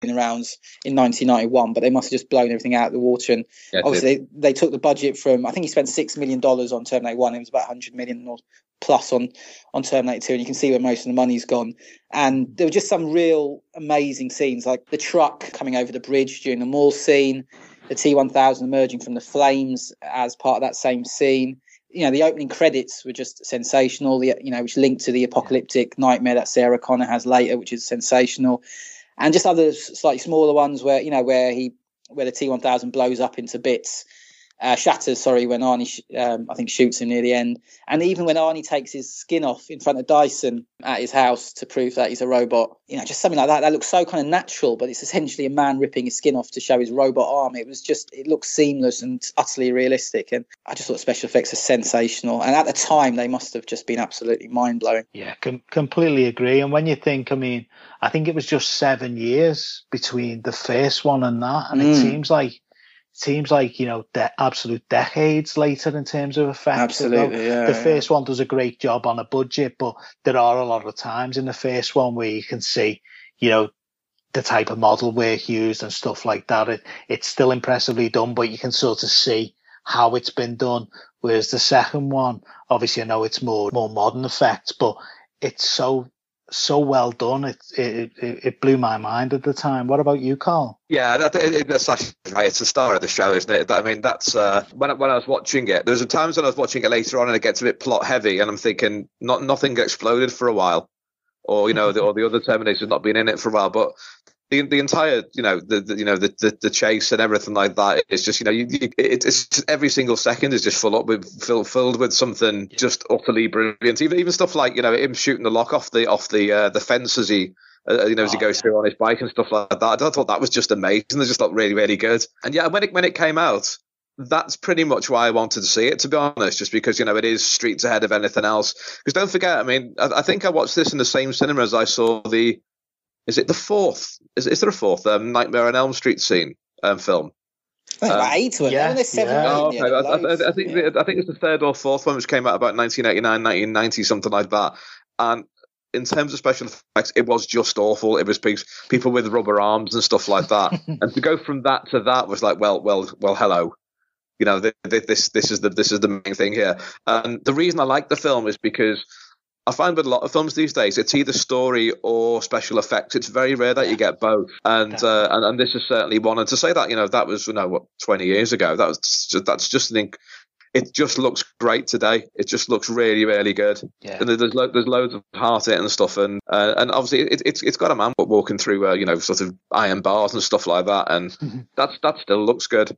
In rounds in 1991, but they must have just blown everything out of the water. And yeah, obviously, they, they, took the budget from, I think he spent $6 million on Terminator 1. It was about 100 million or plus on on Terminator 2, and you can see where most of the money's gone. And there were just some real amazing scenes, like the truck coming over the bridge during the mall scene, the T1000 emerging from the flames as part of that same scene. You know, the opening credits were just sensational. The you know, which linked to the apocalyptic nightmare that Sarah Connor has later, which is sensational, and just other slightly smaller ones where you know where he where the T1000 blows up into bits uh, shatters, sorry, when Arnie, sh- um, I think, shoots him near the end. And even when Arnie takes his skin off in front of Dyson at his house to prove that he's a robot, you know, just something like that, that looks so kind of natural, but it's essentially a man ripping his skin off to show his robot arm. It was just, it looks seamless and utterly realistic. And I just thought special effects are sensational. And at the time, they must have just been absolutely mind blowing. Yeah, com- completely agree. And when you think, I mean, I think it was just seven years between the first one and that. And mm. it seems like, seems like you know de- absolute decades later in terms of effects. Absolutely, yeah. The yeah. first one does a great job on a budget, but there are a lot of times in the first one where you can see, you know, the type of model work used and stuff like that. It, it's still impressively done, but you can sort of see how it's been done. Whereas the second one, obviously, I know it's more more modern effects, but it's so so well done. It, it it blew my mind at the time. What about you, Carl? Yeah, that, it, that's actually right. It's the star of the show, isn't it? I mean, that's uh, when when I was watching it. There's times when I was watching it later on, and it gets a bit plot heavy, and I'm thinking, not nothing exploded for a while, or you know, the, or the other Terminators not been in it for a while. But the the entire you know the, the you know the, the, the chase and everything like that it's just you know you, you, it, it's just, every single second is just full up with filled filled with something just utterly brilliant. Even even stuff like you know him shooting the lock off the off the uh, the fence as he uh, you know as he oh, goes yeah. through on his bike and stuff like that. I thought that was just amazing. It just looked really really good. And yeah when it when it came out that's pretty much why I wanted to see it, to be honest, just because, you know, it is streets ahead of anything else. Because don't forget, I mean, I, I, think I watched this in the same cinema as I saw the is it the fourth? Is, is there a fourth um, Nightmare on Elm Street scene um, film? Um, about eight of yeah, seven. Yeah. Oh, okay. I, I, I, think yeah. I think it's the third or fourth one, which came out about 1989, 1990, something like that. And in terms of special effects, it was just awful. It was people with rubber arms and stuff like that. and to go from that to that was like, well, well, well, hello. You know, this this is the this is the main thing here. And the reason I like the film is because I find with a lot of films these days, it's either story or special effects. It's very rare that you get both, and uh, and, and this is certainly one. And to say that, you know, that was you know what twenty years ago. That was just, that's just an. Inc- it just looks great today. It just looks really, really good. Yeah. And there's lo- there's loads of heart in it and stuff, and uh, and obviously it, it's it's got a man walking through uh, you know sort of iron bars and stuff like that, and that's that still looks good.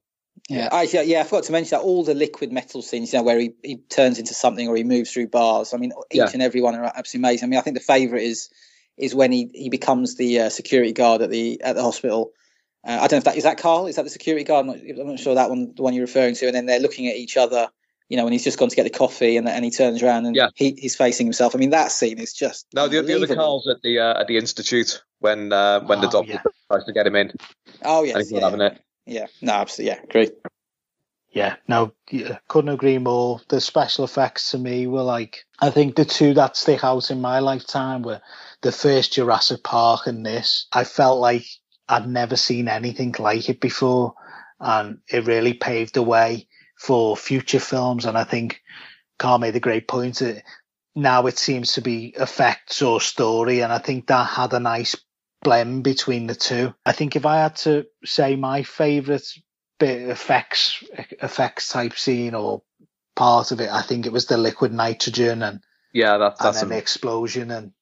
Yeah, I, yeah, I forgot to mention that all the liquid metal scenes, you know, where he, he turns into something or he moves through bars. I mean, each yeah. and every one are absolutely amazing. I mean, I think the favourite is is when he, he becomes the uh, security guard at the at the hospital. Uh, I don't know if that is that Carl. Is that the security guard? I'm not, I'm not, sure that one, the one you're referring to. And then they're looking at each other. You know, when he's just gone to get the coffee, and, and he turns around and yeah. he, he's facing himself. I mean, that scene is just no. The, the other Carl's at the uh, at the institute when uh, when oh, the doctor yeah. tries to get him in. Oh yes, and he's yeah. having it. Yeah, no, absolutely, yeah, great yeah, no, couldn't agree more. The special effects to me were like, I think the two that stick out in my lifetime were the first Jurassic Park and this. I felt like I'd never seen anything like it before, and it really paved the way for future films. And I think Carl made a great point. Now it seems to be effects or story, and I think that had a nice blend between the two. I think if I had to say my favourite bit effects effects type scene or part of it. I think it was the liquid nitrogen and yeah, that, that's and then a... the explosion and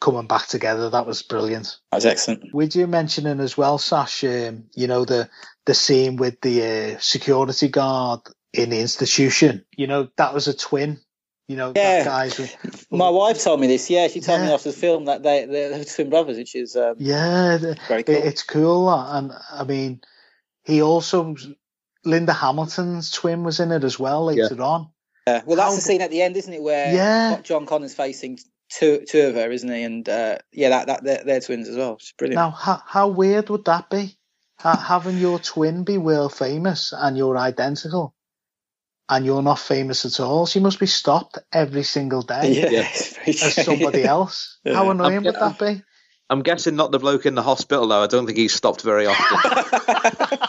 coming back together. That was brilliant. That was excellent. Would you mentioning as well, Sash? Um, you know the the scene with the uh, security guard in the institution. You know that was a twin. You know, yeah. guys. My wife told me this. Yeah, she told yeah. me after the film that they they're twin brothers, which is um, yeah, very cool. It, it's cool. And I mean, he also Linda Hamilton's twin was in it as well later yeah. on. Yeah, well, that's how, the scene at the end, isn't it? Where yeah. John Connor's facing two two of her, isn't he? And uh, yeah, that that they're, they're, twins as well. It's brilliant. Now, how, how weird would that be? having your twin be world famous and you're identical, and you're not famous at all. She must be stopped every single day yeah, as somebody else. Yeah. How annoying I'm, would that be? I'm guessing not the bloke in the hospital though. I don't think he's stopped very often.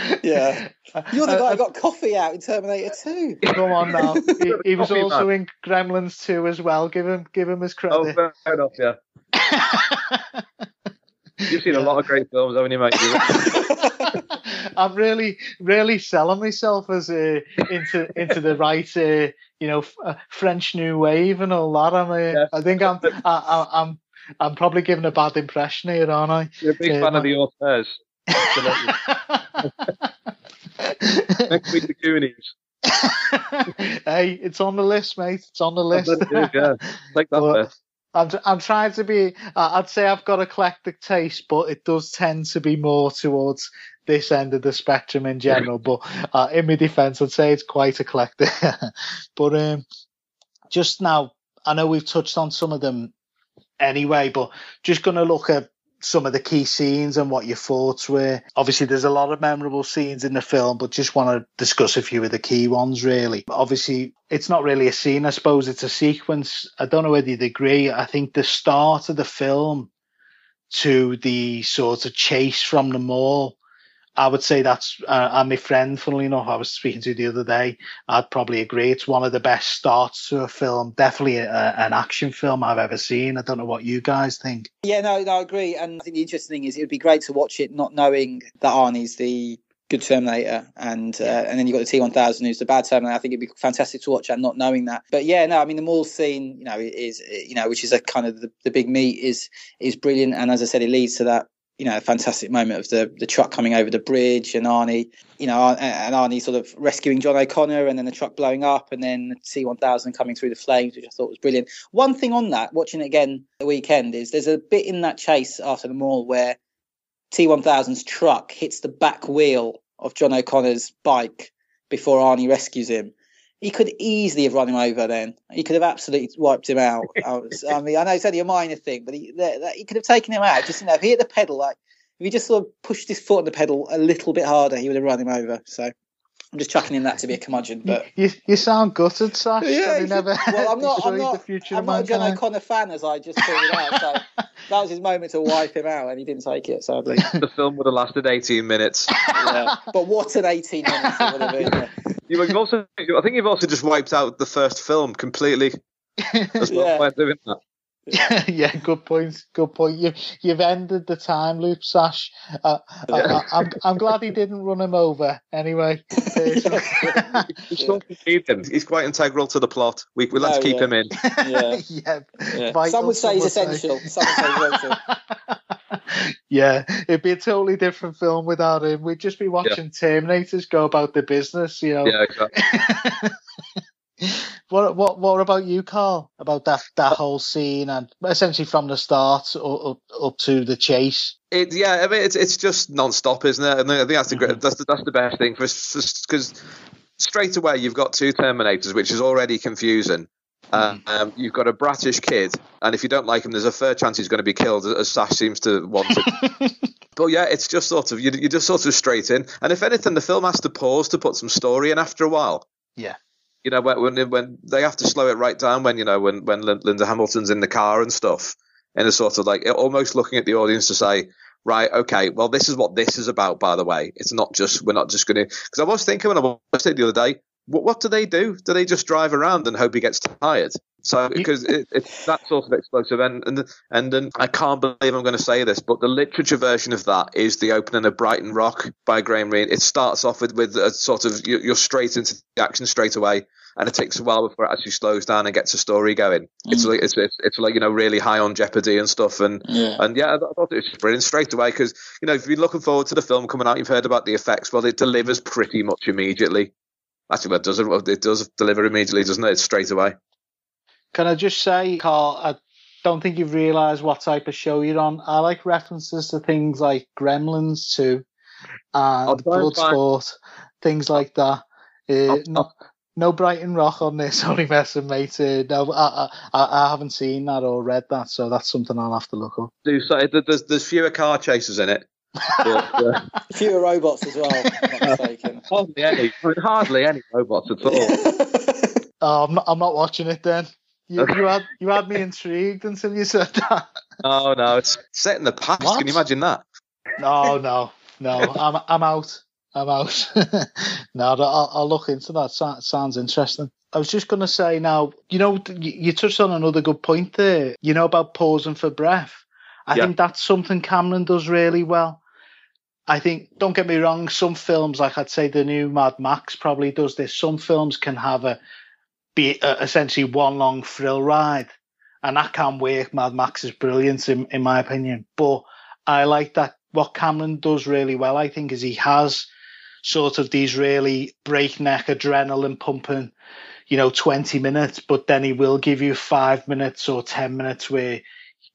yeah. You're the uh, guy who uh, got coffee out in Terminator 2. Come on now. He, he was also man. in Gremlins 2 as well. Give him give him his oh, credit. Oh, fair enough, yeah. You've seen a lot of great films, haven't you, mate? I'm really, really selling myself as uh, into into the right, uh, you know, uh, French New Wave and all that. I'm, uh. I think I'm, I, I'm, I'm probably giving a bad impression here, aren't I? You're a big fan of the authors. Next week, the Goonies. hey, it's on the list, mate. It's on the list. yeah, like that. But I'm, I'm trying to be. Uh, I'd say I've got eclectic taste, but it does tend to be more towards this end of the spectrum in general. but uh, in my defence, I'd say it's quite eclectic. but um, just now, I know we've touched on some of them anyway, but just going to look at some of the key scenes and what your thoughts were. Obviously, there's a lot of memorable scenes in the film, but just want to discuss a few of the key ones, really. Obviously, it's not really a scene, I suppose it's a sequence. I don't know whether you'd agree. I think the start of the film to the sort of chase from the mall I would say that's, uh, and my friend, funnily enough, I was speaking to the other day, I'd probably agree. It's one of the best starts to a film, definitely a, an action film I've ever seen. I don't know what you guys think. Yeah, no, no, I agree. And I think the interesting thing is it would be great to watch it not knowing that Arnie's the good Terminator, and uh, and then you've got the T one thousand who's the bad Terminator. I think it'd be fantastic to watch that, not knowing that. But yeah, no, I mean the mall scene, you know, is you know, which is a kind of the, the big meat is is brilliant, and as I said, it leads to that you know, a fantastic moment of the the truck coming over the bridge and Arnie, you know, and Arnie sort of rescuing John O'Connor and then the truck blowing up and then T1000 coming through the flames, which I thought was brilliant. One thing on that, watching it again the weekend, is there's a bit in that chase after the mall where T1000's truck hits the back wheel of John O'Connor's bike before Arnie rescues him he could easily have run him over then. He could have absolutely wiped him out. I, was, I mean, I know it's only a minor thing, but he, that, that, he could have taken him out. Just, you know, if he hit the pedal, like, if he just sort of pushed his foot on the pedal a little bit harder, he would have run him over. So I'm just chucking in that to be a curmudgeon. But You, you sound gutted, Sash. yeah, you never well, I'm not, I'm not, the future I'm not a John mankind? O'Connor fan, as I just pointed out. So that was his moment to wipe him out, and he didn't take it, sadly. the film would have lasted 18 minutes. yeah. But what an 18 minutes it would have been. Yeah. You've also, I think you've also just wiped out the first film completely. As well Yeah. by doing that. yeah, good point. Good point. You've you've ended the time loop, Sash. Uh, I, I, I'm, I'm glad he didn't run him over anyway. personally. We still need him. He's quite integral to the plot. We, we like Oh, to keep yeah. him in. Yeah. yeah, Yeah. Some would say he's some would say. essential. Some would say he's essential. Yeah, it'd be a totally different film without him. We'd just be watching Terminators go about their business, you know. Yeah, exactly. what what what about you, Carl? About that that uh, whole scene and essentially from the start up up, to the chase. It, yeah, I mean, it's it's just non-stop, isn't it? And I think that's the great, mm-hmm. that's the, that's the best thing for us because straight away you've got two Terminators, which is already confusing. Um, um, you've got a bratish kid, and if you don't like him, there's a fair chance he's going to be killed, as Sash seems to want it. but yeah, it's just sort of you you just sort of straight in, and if anything, the film has to pause to put some story in after a while. Yeah. You know, when when, when they have to slow it right down, when you know when when Linda Hamilton's in the car and stuff, in a sort of like almost looking at the audience to say, right, okay, well, this is what this is about. By the way, it's not just we're not just going to because I was thinking when I watched it the other day, what, what do they do? Do they just drive around and hope he gets tired? So because it, it's that sort of explosive, and and and, and I can't believe I'm going to say this, but the literature version of that is the opening of Brighton Rock by Graham Greene. It starts off with with a sort of you- you're straight into the action straight away, and it takes a while before it actually slows down and gets a story going. Mm. It's like it's, it's it's like you know really high on jeopardy and stuff, and Yeah. and yeah, I thought it was brilliant straight away because you know if you're looking forward to the film coming out, you've heard about the effects. Well, it delivers pretty much immediately. Actually, well, it does it does deliver immediately, doesn't it? It's straight away. Can I just say, Carl, I don't think you've realised what type of show you're on. I like references to things like Gremlins 2, and Bloodsport, things like that. Uh, no, no Brighton Rock on this, only messing, mate. Uh, no, I, I, I haven't seen that or read that, so that's something I'll have to look up. Do so. There's there's fewer car chases in it. But, uh, Fewer robots as well, if I'm not mistaken. hardly any. Hardly any robots at all. Oh, I'm not, I'm not watching it then. You, Okay. you had you had me intrigued until you said that. Oh no, it's set in the past. What? Can you imagine that? No, no, no. I'm I'm out. I'm out. no, I'll, I'll look into that. So- sounds interesting. I was just going to say now, you know, you, you touched on another good point there. You know about pausing for breath. I Yeah. think that's something Cameron does really well. I think, don't get me wrong, some films, like I'd say the new Mad Max probably does this. Some films can have a be uh, essentially one long thrill ride, and that can work. Mad Max is brilliant in, in my opinion, but I like that. What Cameron does really well, I think, is he has sort of these really breakneck adrenaline pumping, you know, 20 minutes, but then he will give you five minutes or 10 minutes where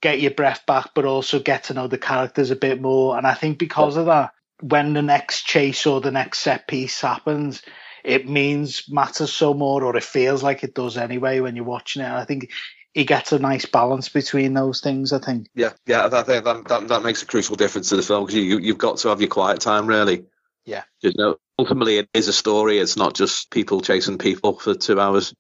get your breath back, but also get to know the characters a bit more. And I think because of that, when the next chase or the next set piece happens, it means matters so more, or it feels like it does anyway when you're watching it. And I think he gets a nice balance between those things. I think. Yeah, yeah, I think that that, that makes a crucial difference to the film because you you've got to have your quiet time really. Yeah. You know, ultimately it is a story. It's not just people chasing people for two hours.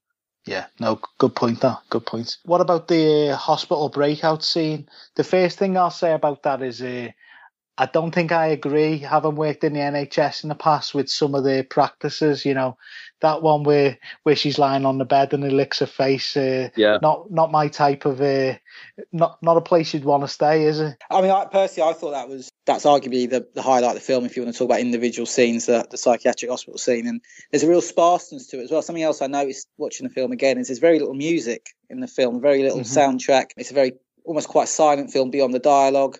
Yeah, no, good point. That good point. What about the hospital breakout scene? The first thing I'll say about that is, uh, I don't think I agree. Having worked in the NHS in the past with some of the practices, you know, that one where where she's lying on the bed and he licks her face. Uh, yeah. Not not my type of. Uh, not not a place you'd want to stay, is it? I mean, I, personally, I thought that was that's arguably the, the highlight of the film. If you want to talk about individual scenes, the, the psychiatric hospital scene, and there's a real sparseness to it as well. Something else I noticed watching the film again is there's very little music in the film, very little mm-hmm. soundtrack. It's a very almost quite silent film beyond the dialogue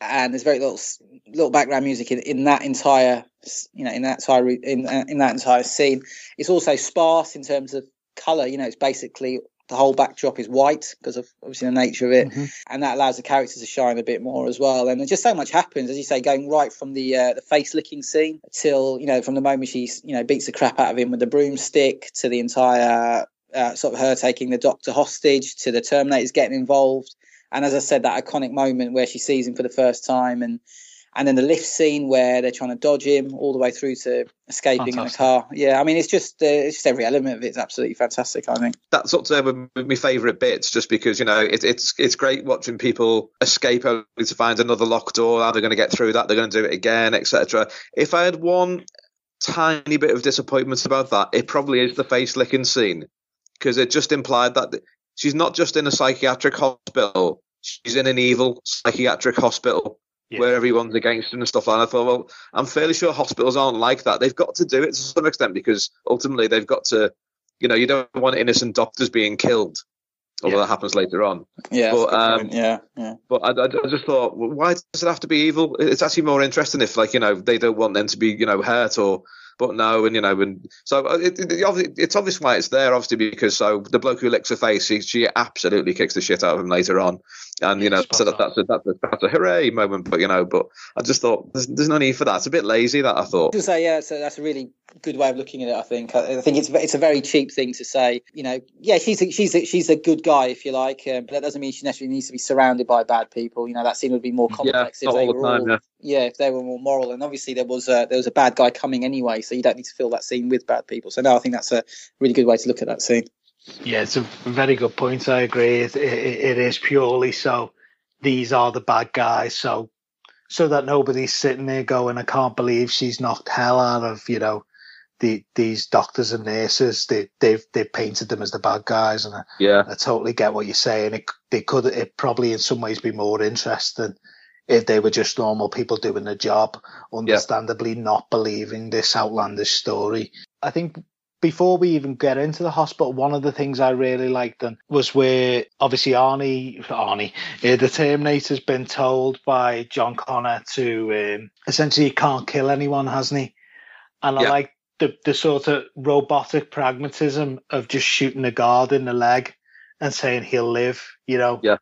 and there's very little little background music in, in that entire you know in that entire in in that entire scene. It's also sparse in terms of color. You know, it's basically the whole backdrop is white because of obviously the nature of it, mm-hmm. and that allows the characters to shine a bit more as well. And there's just so much happens, as you say, going right from the uh, the face licking scene till you know from the moment she you know beats the crap out of him with the broomstick to the entire uh, sort of her taking the doctor hostage to the Terminators getting involved and as I said, that iconic moment where she sees him for the first time, and and then the lift scene where they're trying to dodge him all the way through to escaping fantastic. in a car. Yeah, I mean, it's just uh, it's just every element of it is absolutely fantastic. I think that's sort of my favourite bits, just because you know it, it's it's great watching people escape only to find another locked door. How they're going to get through that? They're going to do it again, etc. If I had one tiny bit of disappointment about that, it probably is the face licking scene because it just implied that she's not just in a psychiatric hospital; she's in an evil psychiatric hospital yeah. where everyone's against her and stuff. And I thought, well, I'm fairly sure hospitals aren't like that. They've got to do it to some extent because ultimately they've got to, you know, you don't want innocent doctors being killed. Although yeah. that happens later on. Yeah, but, um, yeah, yeah. But I, I, just thought, well, why does it have to be evil? It's actually more interesting if, like, you know, they don't want them to be, you know, hurt or but no, and you know, and so uh, it, it, it's obvious why it's there, obviously, because so the bloke who licks her face, she, she absolutely kicks the shit out of him later on, and you know, so that, that's a, that's a that's a hooray moment. But you know, but I just thought there's, there's no need for that. It's a bit lazy that I thought. To say, yeah, so that's a really good way of looking at it. I think. I think it's it's a very cheap thing to say. You know, yeah, she's a, she's a, she's a good guy if you like, um, but that doesn't mean she necessarily needs to be surrounded by bad people. You know, that scene would be more complex yeah, if they were time, all, yeah. yeah. if they were more moral. And obviously there was a, there was a bad guy coming anyway, so you don't need to fill that scene with bad people. So no, I think that's a really good way to look at that scene. Yeah, it's a very good point. I agree. It, it, it is purely so these are the bad guys. So so that nobody's sitting there going, I can't believe she's knocked hell out of you know the these doctors and nurses. They they've they've painted them as the bad guys, and I, yeah, I totally get what you're saying. It they could it probably in some ways be more interesting if they were just normal people doing the job, understandably yeah. not believing this outlandish story. I think before we even get into the hospital, one of the things I really liked then was where obviously Arnie, Arnie, uh, the Terminator's been told by John Connor to um, essentially he can't kill anyone, hasn't he? And yeah. I like the, the sort of robotic pragmatism of just shooting a guard in the leg and saying he'll live, you know? Yeah.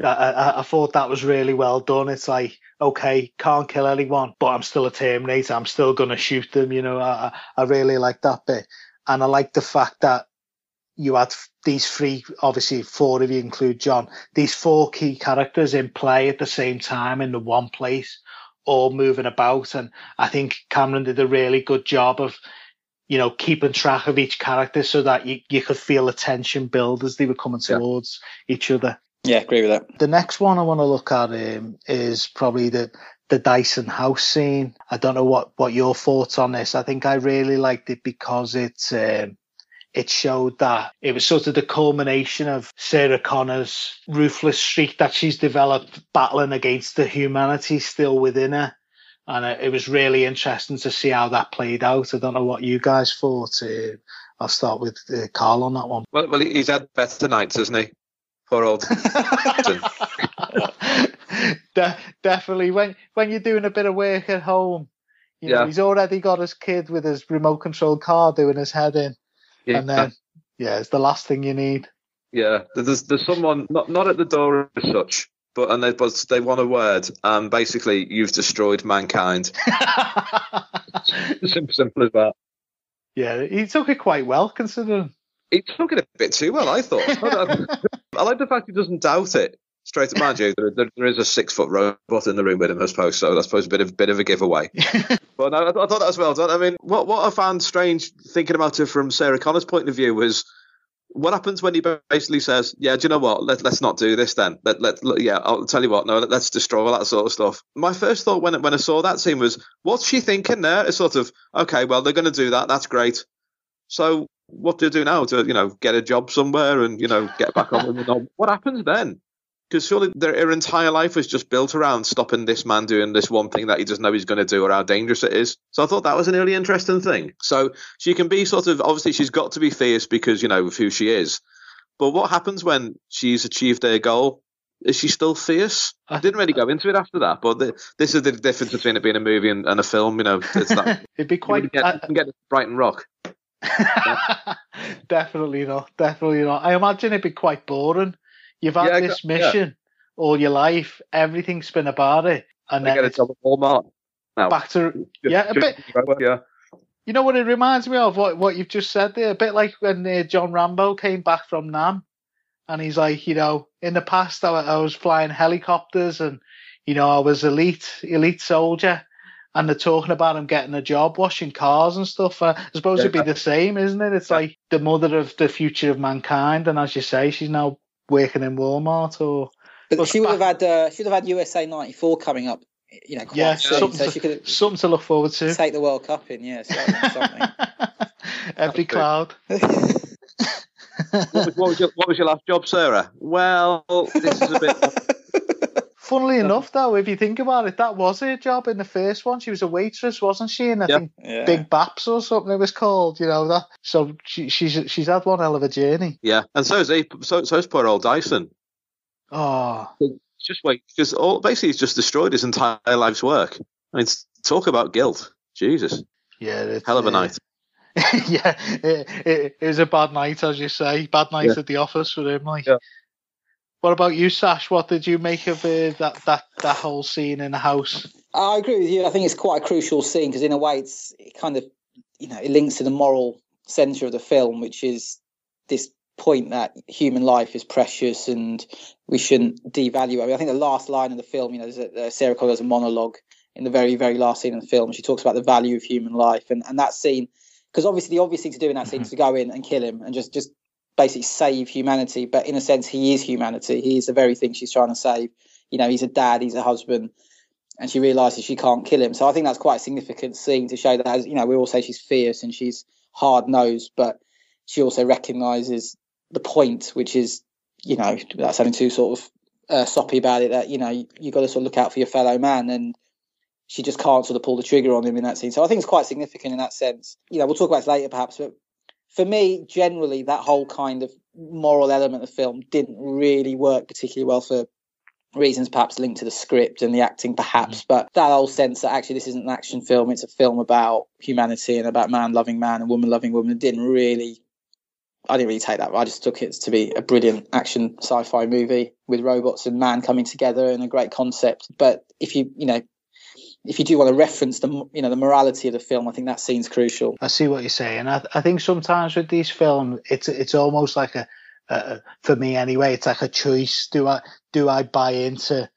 I, I, I, thought that was really well done. It's like, okay, can't kill anyone, but I'm still a Terminator. I'm still going to shoot them. You know, I, I really like that bit. And I like the fact that you had these three, obviously four if you include John, these four key characters in play at the same time in the one place, all moving about. And I think Cameron did a really good job of, you know, keeping track of each character so that you, you could feel the tension build as they were coming towards yeah. each other. Yeah, agree with that. The next one I want to look at um, is probably the the Dyson house scene. I don't know what, what your thoughts on this. I think I really liked it because it um, it showed that it was sort of the culmination of Sarah Connor's ruthless streak that she's developed, battling against the humanity still within her. And it, was really interesting to see how that played out. I don't know what you guys thought. Uh, I'll start with uh, Carl on that one. Well, well, he's had better nights, hasn't he? Poor old. De- definitely, when when you're doing a bit of work at home, You know, Yeah. he's already got his kid with his remote control car doing his head in, Yeah. and then yeah, it's the last thing you need. Yeah, there's there's someone not not at the door as such, but and they but they want a word, and basically you've destroyed mankind. simple, simple as that. yeah, he took it quite well considering. He took it a bit too well, I thought. I like the fact he doesn't doubt it. Straight to mind you, there, there, there is a six foot robot in the room with him, I suppose. So I suppose a bit of bit of a giveaway. but no, I, th- I thought that was well done. I mean, what what I found strange thinking about it from Sarah Connor's point of view was what happens when he basically says, "Yeah, do you know what? Let, let's not do this then. Let, let, let- yeah, I'll tell you what. No, let, us destroy all that sort of stuff." My first thought when when I saw that scene was, "What's she thinking there?" It's sort of, "Okay, well, they're going to do that. That's great. So what do you do now to you know get a job somewhere and you know get back on with the? What happens then?" Because surely their, their entire life was just built around stopping this man doing this one thing that he doesn't know he's going to do or how dangerous it is. So I thought that was an really interesting thing. So she can be sort of obviously she's got to be fierce because you know of who she is. But what happens when she's achieved her goal? Is she still fierce? I didn't really go into it after that, but the, this is the difference between it being a movie and, and a film. You know, it's that It'd be you quite. can get, you can get Brighton Rock. definitely not. Definitely not. I imagine it'd be quite boring. You've had Yeah, this yeah. mission all your life. Everything's been about it, and then get a it's job at Walmart. Now, back to yeah. A bit. yeah. You know what it reminds me of? What what you've just said there. A bit like when uh, John Rambo came back from Nam, and he's like, you know, in the past I, I was flying helicopters, and you know I was elite elite soldier. And they're talking about him getting a job washing cars and stuff. Uh, I suppose it'd be the same, isn't it? It's like the mother of the future of mankind, and as you say, she's now working in Walmart or But she would have had uh, she would have had USA '94 coming up, you know, quite yeah, soon, something, so to, she could something to look forward to. take the World Cup in. Yeah, so something. Every cloud. What was, what, was your, what was your last job, Sarah? Well, this is a bit. Funnily enough, though, if you think about it, that was her job in the first one. She was a waitress, wasn't she? And I Yeah. think yeah. Big Baps or something it was called. You know that. So she, she's she's had one hell of a journey. Yeah, and so is he, so so's poor old Dyson. Oh, Just wait, because all basically he's just destroyed his entire life's work. I mean, talk about guilt. Jesus, yeah, it's, hell of a uh, night. yeah, it, it, it was a bad night, as you say. Bad night Yeah. at the office for him. Like, Yeah. What about you, Sash? What did you make of uh, that that that whole scene in the house? I agree with you. I think it's quite a crucial scene because in a way, it's it kind of you know it links to the moral center of the film, which is this point that human life is precious and we shouldn't devalue it. I, mean, I think the last line of the film, you know, there's a, uh, Sarah Connor a monologue in the very very last scene of the film. She talks about the value of human life and and that scene because obviously the obvious thing to do in that scene is to go in and kill him and just just basically save humanity. But in a sense, he is humanity. He is the very thing she's trying to save. You know, he's a dad, he's a husband, and she realizes she can't kill him. So I think that's quite a significant scene to show that, as you know, we all say she's fierce and she's hard nosed, but she also recognizes the point, which is, you know, without sounding too sort of uh, soppy about it, that you know you, you got to sort of look out for your fellow man, and she just can't sort of pull the trigger on him in that scene. So I think it's quite significant in that sense. You know, we'll talk about it later perhaps, but for me, generally, that whole kind of moral element of the film didn't really work particularly well for reasons perhaps linked to the script and the acting perhaps mm-hmm. but that whole sense that actually this isn't an action film it's a film about humanity and about man loving man and woman loving woman didn't really i didn't really take that i just took it to be a brilliant action sci-fi movie with robots and man coming together and a great concept. But if you you know if you do want to reference the you know the morality of the film i think that scene's crucial I see what you're saying. I, I think sometimes with these films, it's it's almost like a, uh, for me anyway, it's like a choice. Do I do I buy into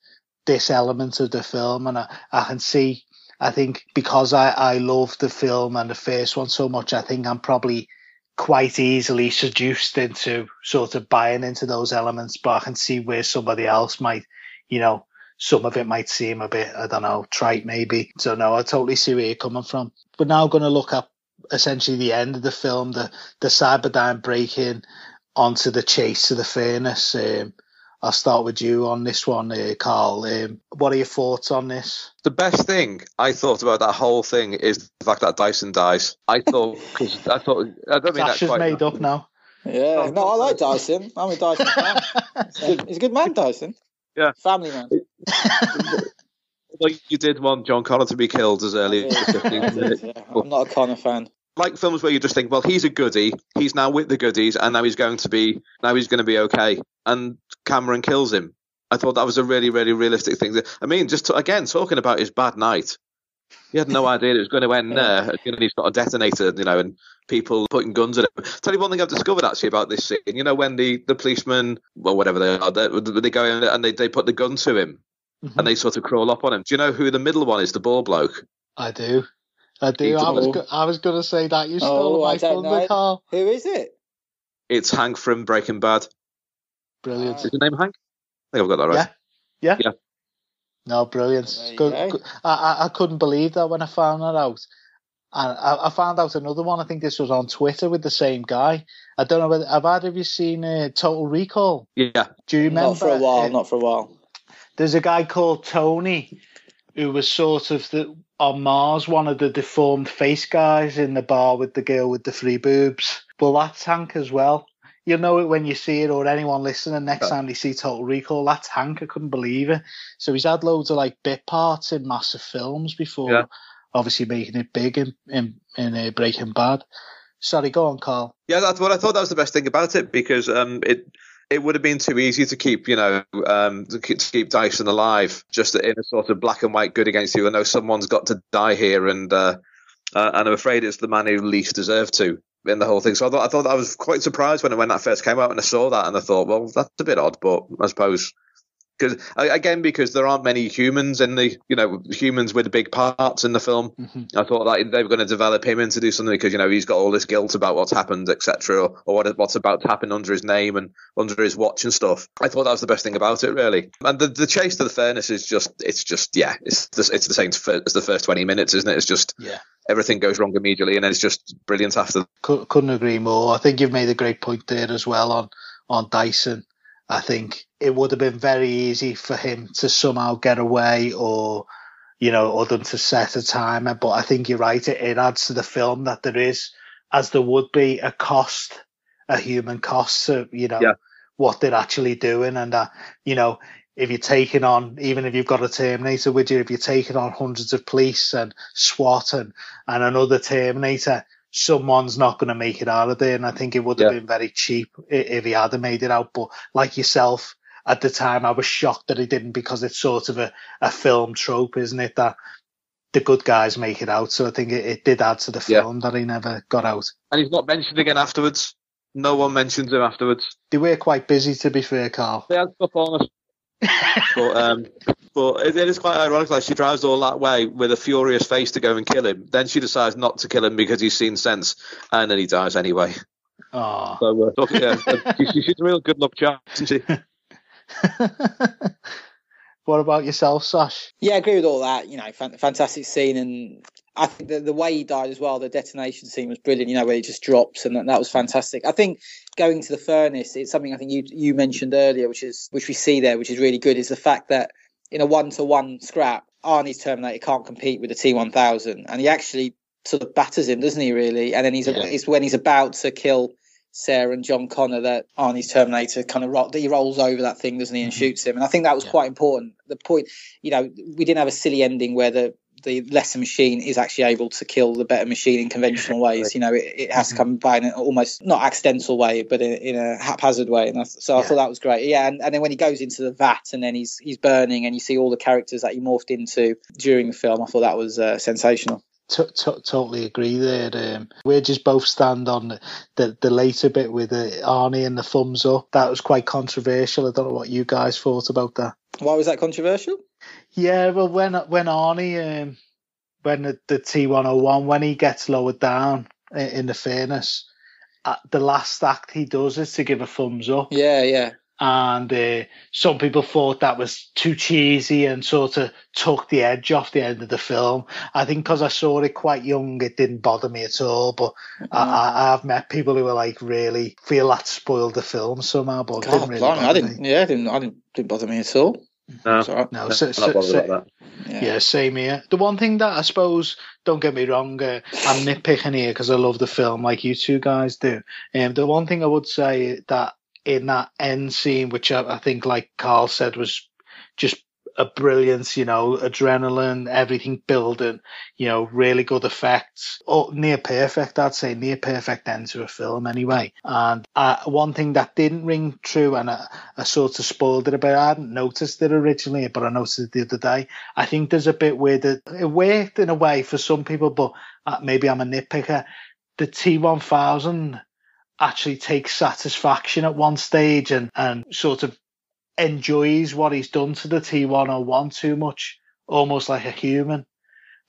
this element of the film? And I, I can see. I think because I I love the film and the first one so much, I think I'm probably quite easily seduced into sort of buying into those elements. But I can see where somebody else might, you know, some of it might seem a bit, I don't know, trite maybe. So no, I totally see where you're coming from. We're now going to look at essentially the end of the film, the the Cyberdyne breaking onto the chase to the furnace. Um, I'll start with you on this one, uh, Carl. Um, what are your thoughts on this? The best thing I thought about that whole thing is the fact that Dyson dies. I thought because I thought I don't mean Sash that is quite. made up now. yeah no i like dyson i'm a dyson fan he's a good, he's a good man dyson Yeah. family man Although you did want John Connor to be killed as early as the 15th minute. Yeah, I'm not a Connor fan. Like films where you just think, well, he's a goodie. He's now with the goodies, and now he's going to be now he's going to be okay. And Cameron kills him. I thought that was a really, really realistic thing. I mean, just to, again talking about his bad night. He had no idea it was going to end there. You know, he's got a detonator, you know, and people putting guns at him. Tell you one thing I've discovered actually about this scene. You know, when the, the policeman, well, whatever they are, they, they go in and they, they put the gun to him Mhm. and they sort of crawl up on him. Do you know who the middle one is? The ball bloke. I do. I do. I was go- I was going to say that you stole Oh, my I don't thunder, know. Carl. Who is it? It's Hank from Breaking Bad. Brilliant. Is his name Hank? I think I've got that right. Yeah. Yeah. yeah. No, brilliant. There Good, go. good. I, I I couldn't believe that when I found that out. And I, I found out another one. I think this was on Twitter with the same guy. I don't know whether I've either of you seen uh, Total Recall? Yeah. Do you remember? Not for a while. uh, Not for a while. there's a guy called Tony who was sort of the on Mars, one of the deformed face guys in the bar with the girl with the three boobs. Well, that's Hank as well. You'll know it when you see it, or anyone listening next time they see Total Recall. That's Hank. I couldn't believe it. So he's had loads of like bit parts in massive films before, Yeah. Obviously making it big in in, in uh, Breaking Bad. Sorry, go on, Carl. Yeah, that's what I thought. That was the best thing about it because um, it it would have been too easy to keep, you know, um, to keep, to keep Dyson alive just in a sort of black and white good against you. I know someone's got to die here, and uh, uh, and I'm afraid it's the man who least deserved to in the whole thing. So I thought I thought I was quite surprised when when that first came out and I saw that, and I thought, well, that's a bit odd, but I suppose. Because again, because there aren't many humans in the, you know, humans with big parts in the film. Mhm. I thought that they were going to develop him into do something because you know he's got all this guilt about what's happened, etc., or, or what, what's about to happen under his name and under his watch and stuff. I thought that was the best thing about it, really. And the, the chase to the furnace is just, it's just, yeah, it's the, it's the same as the first twenty minutes, isn't it? It's just Yeah. everything goes wrong immediately, and then it's just brilliant after. Couldn't agree more. I think you've made a great point there as well on on Dyson. I think it would have been very easy for him to somehow get away, or you know, or them to set a timer. But I think you're right. It, it adds to the film that there is, as there would be, a cost, a human cost to you know Yeah. what they're actually doing, and that you know. If you're taking on, even if you've got a Terminator with you, if you're taking on hundreds of police and SWAT and, and another Terminator, someone's not going to make it out of there. And I think it would have Yeah. been very cheap if he had made it out. But like yourself, at the time, I was shocked that he didn't because it's sort of a, a film trope, isn't it? That the good guys make it out. So I think it, it did add to the Yeah. film that he never got out. And he's not mentioned again afterwards. No one mentions him afterwards. They were quite busy, to be fair, Carl. They had stuff on us. But um, but it, it is quite ironic. Like she drives all that way with a furious face to go and kill him. Then she decides not to kill him because he's seen sense, and then he dies anyway. Oh. So uh, so, yeah, she, she's a real good luck charm, isn't she? what about yourself, Sash? Yeah, I agree with all that. You know, fan- fantastic scene, and I think the, the way he died as well, the detonation scene was brilliant. You know, where he just drops, and that, that was fantastic. I think going to the furnace, it's something I think you you mentioned earlier, which is which we see there, which is really good, is the fact that in a one to one scrap, Arnie's Terminator can't compete with the T one thousand, and he actually sort of batters him, doesn't he? Really, and then he's Yeah. it's when he's about to kill. Sarah and John Connor that Arnie's Terminator kind of that he rolls over that thing, doesn't he, and Mhm. shoots him. And I think that was Yeah. quite important. The point, you know, we didn't have a silly ending where the the lesser machine is actually able to kill the better machine in conventional ways. You know, it, it has to come by in an almost not accidental way, but in, in a haphazard way. And I, so I Yeah. thought that was great. Yeah, and, and then when he goes into the vat and then he's he's burning, and you see all the characters that he morphed into during the film, I thought that was uh, sensational. T- t- totally agree there. Um, we just both stand on the, the, the later bit with uh, Arnie and the thumbs up. That was quite controversial. I don't know what you guys thought about that. Why was that controversial? Yeah, well, when when Arnie, um, when the, the T one hundred one, when he gets lowered down i- in the furnace, uh, the last act he does is to give a thumbs up. Yeah, yeah. and uh, some people thought that was too cheesy and sort of took the edge off the end of the film. I think because I saw it quite young, it didn't bother me at all. But I, I, I've met people who were like really feel that spoiled the film somehow, but God, didn't really blimey, I bother didn't. me. Yeah, I didn't. I didn't. Didn't bother me at all. No, It's. No, no, so, I'm so, not so- about that. yeah, same here. The one thing that I suppose, don't get me wrong, uh, I'm nitpicking here because I love the film like you two guys do. Um, the one thing I would say that in that end scene, which I, I think, like Carl said, was just a brilliant, you know, adrenaline, everything building, you know, really good effects. Oh, near perfect, I'd say, near perfect end to a film anyway. And uh, one thing that didn't ring true, and I, I sort of spoiled it a bit, I hadn't noticed it originally, but I noticed it the other day. I think there's a bit where the, it worked in a way for some people, but uh, maybe I'm a nitpicker. The T1000 actually takes satisfaction at one stage and, and sort of enjoys what he's done to the T101 too much, almost like a human.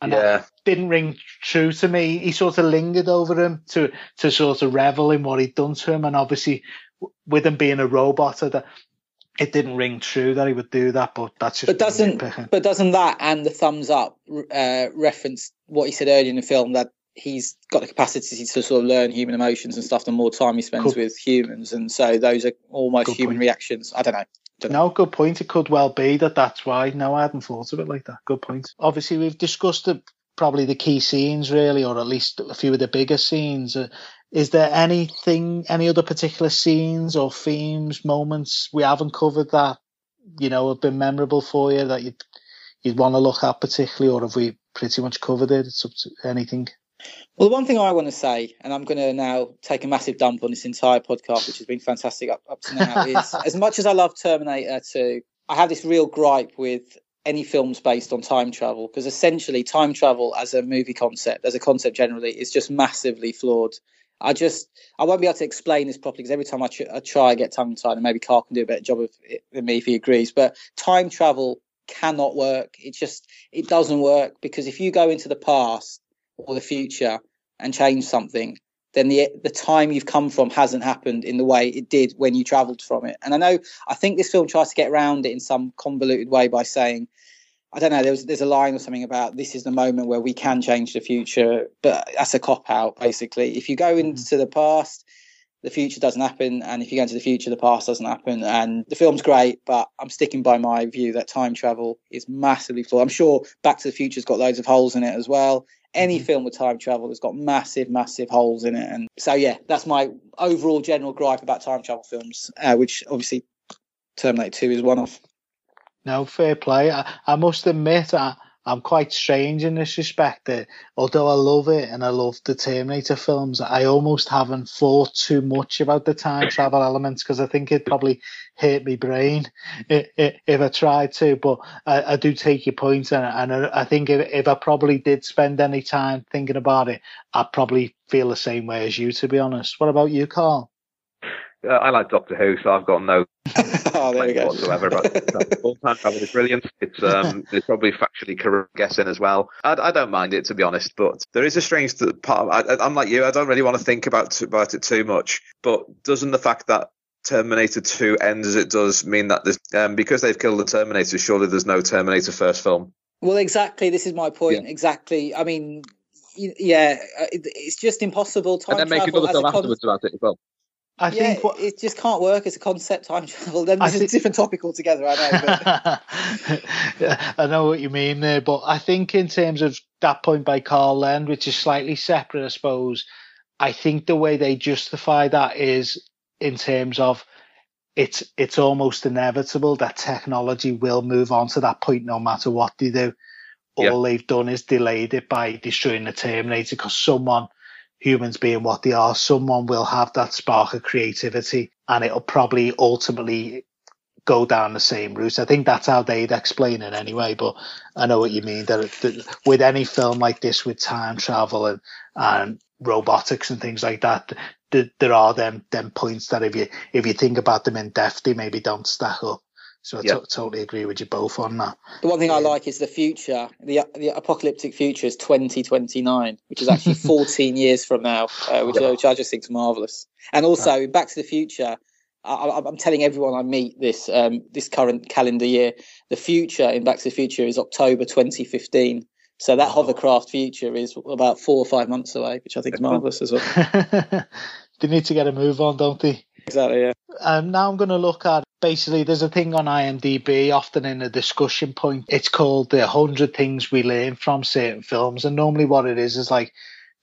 And Yeah. that didn't ring true to me. He sort of lingered over him to, to sort of revel in what he'd done to him. And obviously, with him being a robot, it, it didn't ring true that he would do that, but that's just But doesn't but doesn't that and the thumbs up uh, reference what he said earlier in the film that he's got the capacity to sort of learn human emotions and stuff the more time he spends Cool. with humans and so those are almost Good human point. reactions. I don't know. No, good point. It could well be that that's why. No, I hadn't thought of it like that. Good point. Obviously, we've discussed the, probably the key scenes, really, or at least a few of the bigger scenes. Uh, is there anything, any other particular scenes or themes, moments we haven't covered that you know have been memorable for you that you'd you'd want to look at particularly, or have we pretty much covered it? It's up to anything. Well, the one thing I want to say, and I'm going to now take a massive dump on this entire podcast, which has been fantastic up, up to now, is as much as I love Terminator 2, I have this real gripe with any films based on time travel because essentially time travel as a movie concept, as a concept generally, is just massively flawed. I just, I won't be able to explain this properly because every time I, tr- I try, I get tongue tied, and maybe Carl can do a better job of it than me if he agrees. But time travel cannot work. It just, it doesn't work because if you go into the past or the future and change something, then the the time you've come from hasn't happened in the way it did when you travelled from it. And I know I think this film tries to get around it in some convoluted way by saying, I don't know, there's there's a line or something about this is the moment where we can change the future, but that's a cop out basically. If you go mm-hmm. into the past, the future doesn't happen, and if you go into the future, the past doesn't happen. And the film's great, but I'm sticking by my view that time travel is massively flawed. I'm sure Back to the Future's got loads of holes in it as well. Any film with time travel has got massive, massive holes in it, and so yeah, that's my overall general gripe about time travel films, uh, which obviously Terminator Two is one of. No, fair play. I, I must admit, I, I'm quite strange in this respect. That although I love it and I love the Terminator films, I almost haven't thought too much about the time travel elements because I think it probably hurt my brain if I tried to. But I, I do take your point, and, and I I think if, if I probably did spend any time thinking about it, I'd probably feel the same way as you, to be honest. What about you, Carl? Uh, I like Doctor Who, so I've got no oh, there we complaint go. whatsoever about it. All time travel is brilliant. It's um, it's probably factually correct guessing as well. I, I don't mind it to be honest, but there is a strange part. Of, I, I'm like you. I don't really want to think about about it too much. But doesn't the fact that Terminator 2 ends as it does mean that this, um, because they've killed the Terminator, surely there's no Terminator first film? Well, exactly. This is my point. Exactly. I mean, yeah, uh, it's just impossible. Time and then make another as a film con- afterwards about it as well. I yeah, think what, it just can't work as a concept. Time travel. Then I this is a different topic altogether. I know. But I know what you mean there, but I think in terms of that point by Carl Lend, which is slightly separate, I suppose, I think the way they justify that is in terms of it's it's almost inevitable that technology will move on to that point no matter what they do. All Yeah. they've done is delayed it by destroying the Terminator because someone, humans being what they are, someone will have that spark of creativity and it'll probably ultimately go down the same route. I think that's how they'd explain it anyway. But I know what you mean. That, that with any film like this, with time travel and and robotics and things like that, th- there are them them points that if you if you think about them in depth, they maybe don't stack up. So I Yeah. to- totally agree with you both on that. the one thing I like is the future. the The apocalyptic future is 2029, which is actually 14 years from now, uh, which, which I just think is marvelous. And also, in Back to the Future. I, I'm telling everyone I meet this um, this current calendar year. The future in Back to the Future is October 2015. So that hovercraft future is about four or five months away, which I think is marvelous as well. they need to get a move on, don't they? Exactly. Yeah. Um, now I'm going to look at basically there's a thing on IMDb often in a discussion point. It's called the 100 things we learn from certain films. And normally what it is is like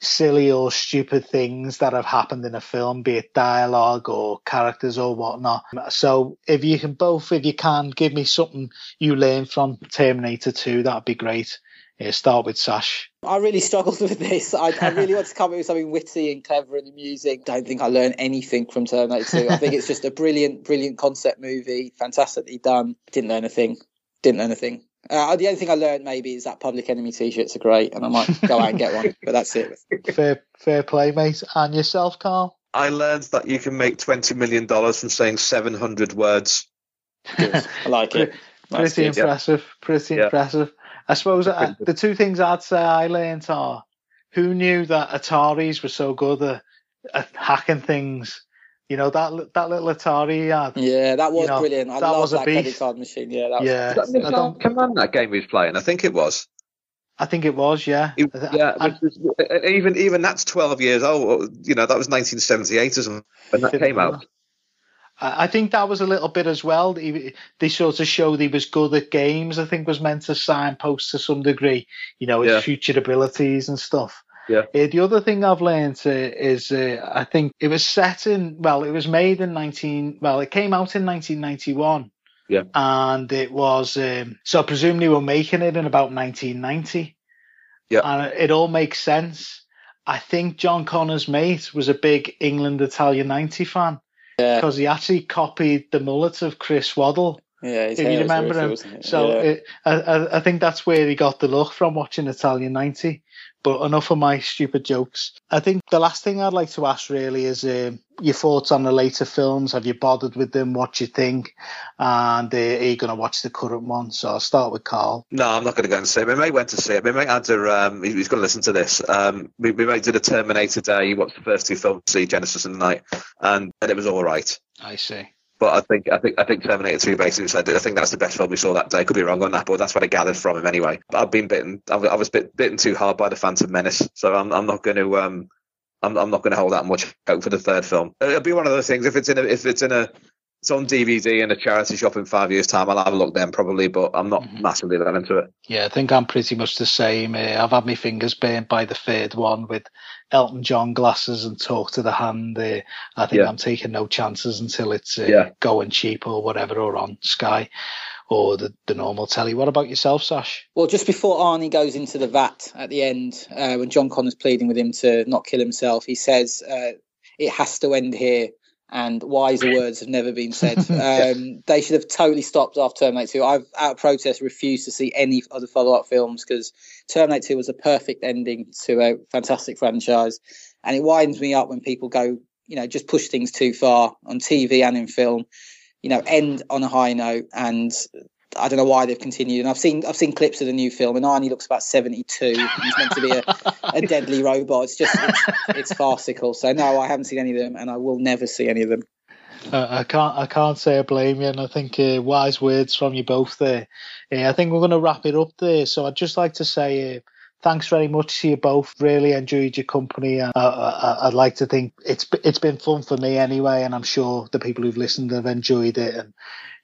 silly or stupid things that have happened in a film, be it dialogue or characters or whatnot. So if you can both, if you can, give me something you learned from Terminator 2, that'd be great. Yeah, start with Sash. I really struggled with this. I, I really want to come up with something witty and clever and amusing. Don't think I learned anything from Terminator 2. I think it's just a brilliant, brilliant concept movie, fantastically done. Didn't learn a thing. Didn't learn a thing. Uh, the only thing I learned maybe is that Public Enemy t-shirts are great, and I might go out and get one. But that's it. Fair, fair play, mate. And yourself, Carl? I learned that you can make twenty million dollars from saying seven hundred words. Good. I like it. That's pretty good. impressive. Pretty yeah. impressive. I suppose uh, the two things I'd say I learned are who knew that Ataris were so good at, at hacking things you know that that little Atari he had. Yeah, that was you know, brilliant. I that was a that credit card machine. Yeah, that was, yeah. Was that Command that game he was playing? I think it was. I think it was. Yeah. It, yeah. I, even even that's twelve years old. You know, that was 1978 or something when that came out. I think that was a little bit as well. They sort of showed he was good at games. I think was meant to signpost to some degree, you know, his yeah. future abilities and stuff. Yeah. Uh, the other thing I've learned uh, is uh, I think it was set in, well, it was made in 19, well, it came out in 1991. Yeah. And it was, um, so I presume they were making it in about 1990. Yeah. And it all makes sense. I think John Connor's mate was a big England Italia 90 fan. Yeah. Because he actually copied the mullet of Chris Waddle. Yeah, if you remember him. So yeah. it, I, I think that's where he got the look from watching Italia 90. But enough of my stupid jokes. I think the last thing I'd like to ask really is uh, your thoughts on the later films. Have you bothered with them? What do you think? And uh, are you going to watch the current one? So I'll start with Carl. No, I'm not going to go and see it. My mate went to see it. My mate had to, um, he's going to listen to this. Um, my, my mate did a Terminator day. He watched the first two films, see Genisys and the night, and, and it was all right. I see. But I think I think I think Terminator 2 basically said I think that's the best film we saw that day. Could be wrong on that, but that's what I gathered from him anyway. But I've been bitten. I was bit, bitten too hard by the Phantom Menace, so I'm I'm not going to um I'm I'm not going to hold that much hope for the third film. It'll be one of those things if it's in a if it's in a it's on DVD in a charity shop in five years' time. I'll have a look then probably, but I'm not mm-hmm. massively that into it. Yeah, I think I'm pretty much the same. I've had my fingers burned by the third one with Elton John glasses and talk to the hand. Uh, I think yeah. I'm taking no chances until it's uh, yeah. going cheap or whatever or on Sky or the, the normal telly. What about yourself, Sash? Well, just before Arnie goes into the vat at the end, uh, when John Connor's pleading with him to not kill himself, he says, uh, it has to end here and wiser words have never been said. Um, they should have totally stopped after Terminator 2. I've, out of protest, refused to see any other follow up films because Terminator 2 was a perfect ending to a fantastic franchise. And it winds me up when people go, you know, just push things too far on TV and in film. You know, end on a high note and I don't know why they've continued. And I've seen I've seen clips of the new film, and Arnie looks about seventy two. He's meant to be a, a deadly robot. It's just it's, it's, farcical. So no, I haven't seen any of them, and I will never see any of them. Uh, I can't I can't say I blame you, and I think uh, wise words from you both there. Uh, I think we're going to wrap it up there. So I'd just like to say. Uh, thanks very much to you both. Really enjoyed your company. I, would like to think it's it's been fun for me anyway, and I'm sure the people who've listened have enjoyed it. And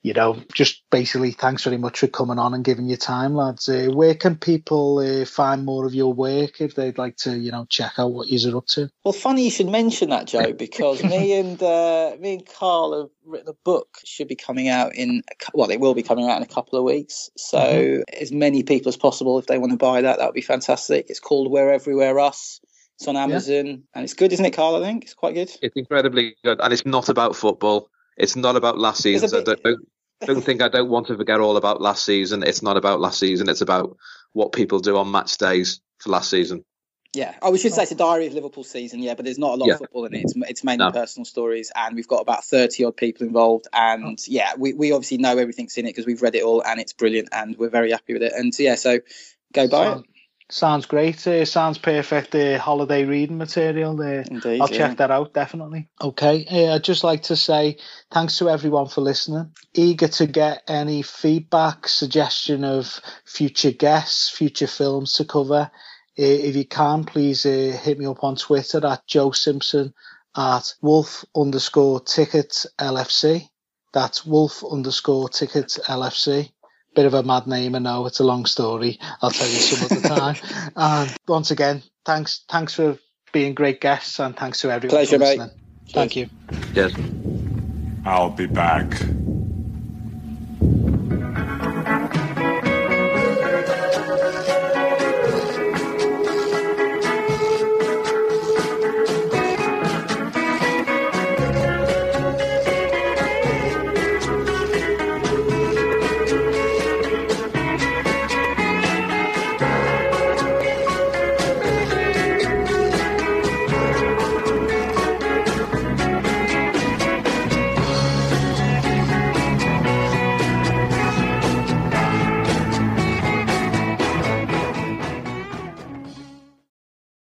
you know, just basically thanks very much for coming on and giving your time, lads. Uh, where can people uh, find more of your work if they'd like to, you know, check out what you're up to? Well, funny you should mention that, Joe, because me and uh, me and Carl have written a book. Should be coming out in well, it will be coming out in a couple of weeks. So mm-hmm. as many people as possible, if they want to buy that, that would be fantastic. It's called We're Everywhere Us. It's on Amazon, yeah. and it's good, isn't it, Carl? I think it's quite good. It's incredibly good, and it's not about football. It's not about last season. Bit, don't think I don't want to forget all about last season. It's not about last season. It's about what people do on match days for last season. Yeah. I Oh, we should say it's a diary of Liverpool season. Yeah, but there's not a lot yeah. of football in it. It's, it's mainly no. personal stories, and we've got about thirty odd people involved. And oh. yeah, we, we obviously know everything's in it because we've read it all, and it's brilliant, and we're very happy with it. And so, yeah, so go buy so, it. Sounds great. Uh, sounds perfect. Uh, holiday reading material there. Indeed, I'll yeah. check that out definitely. Okay. Uh, I'd just like to say thanks to everyone for listening. Eager to get any feedback, suggestion of future guests, future films to cover. Uh, if you can, please uh, hit me up on Twitter at Joe Simpson at Wolf underscore ticket LFC. That's Wolf underscore ticket LFC bit of a mad name, I know it's a long story. I'll tell you some other time. and once again, thanks, thanks for being great guests, and thanks to everyone Pleasure, for mate. listening. Thank you. Yes. I'll be back.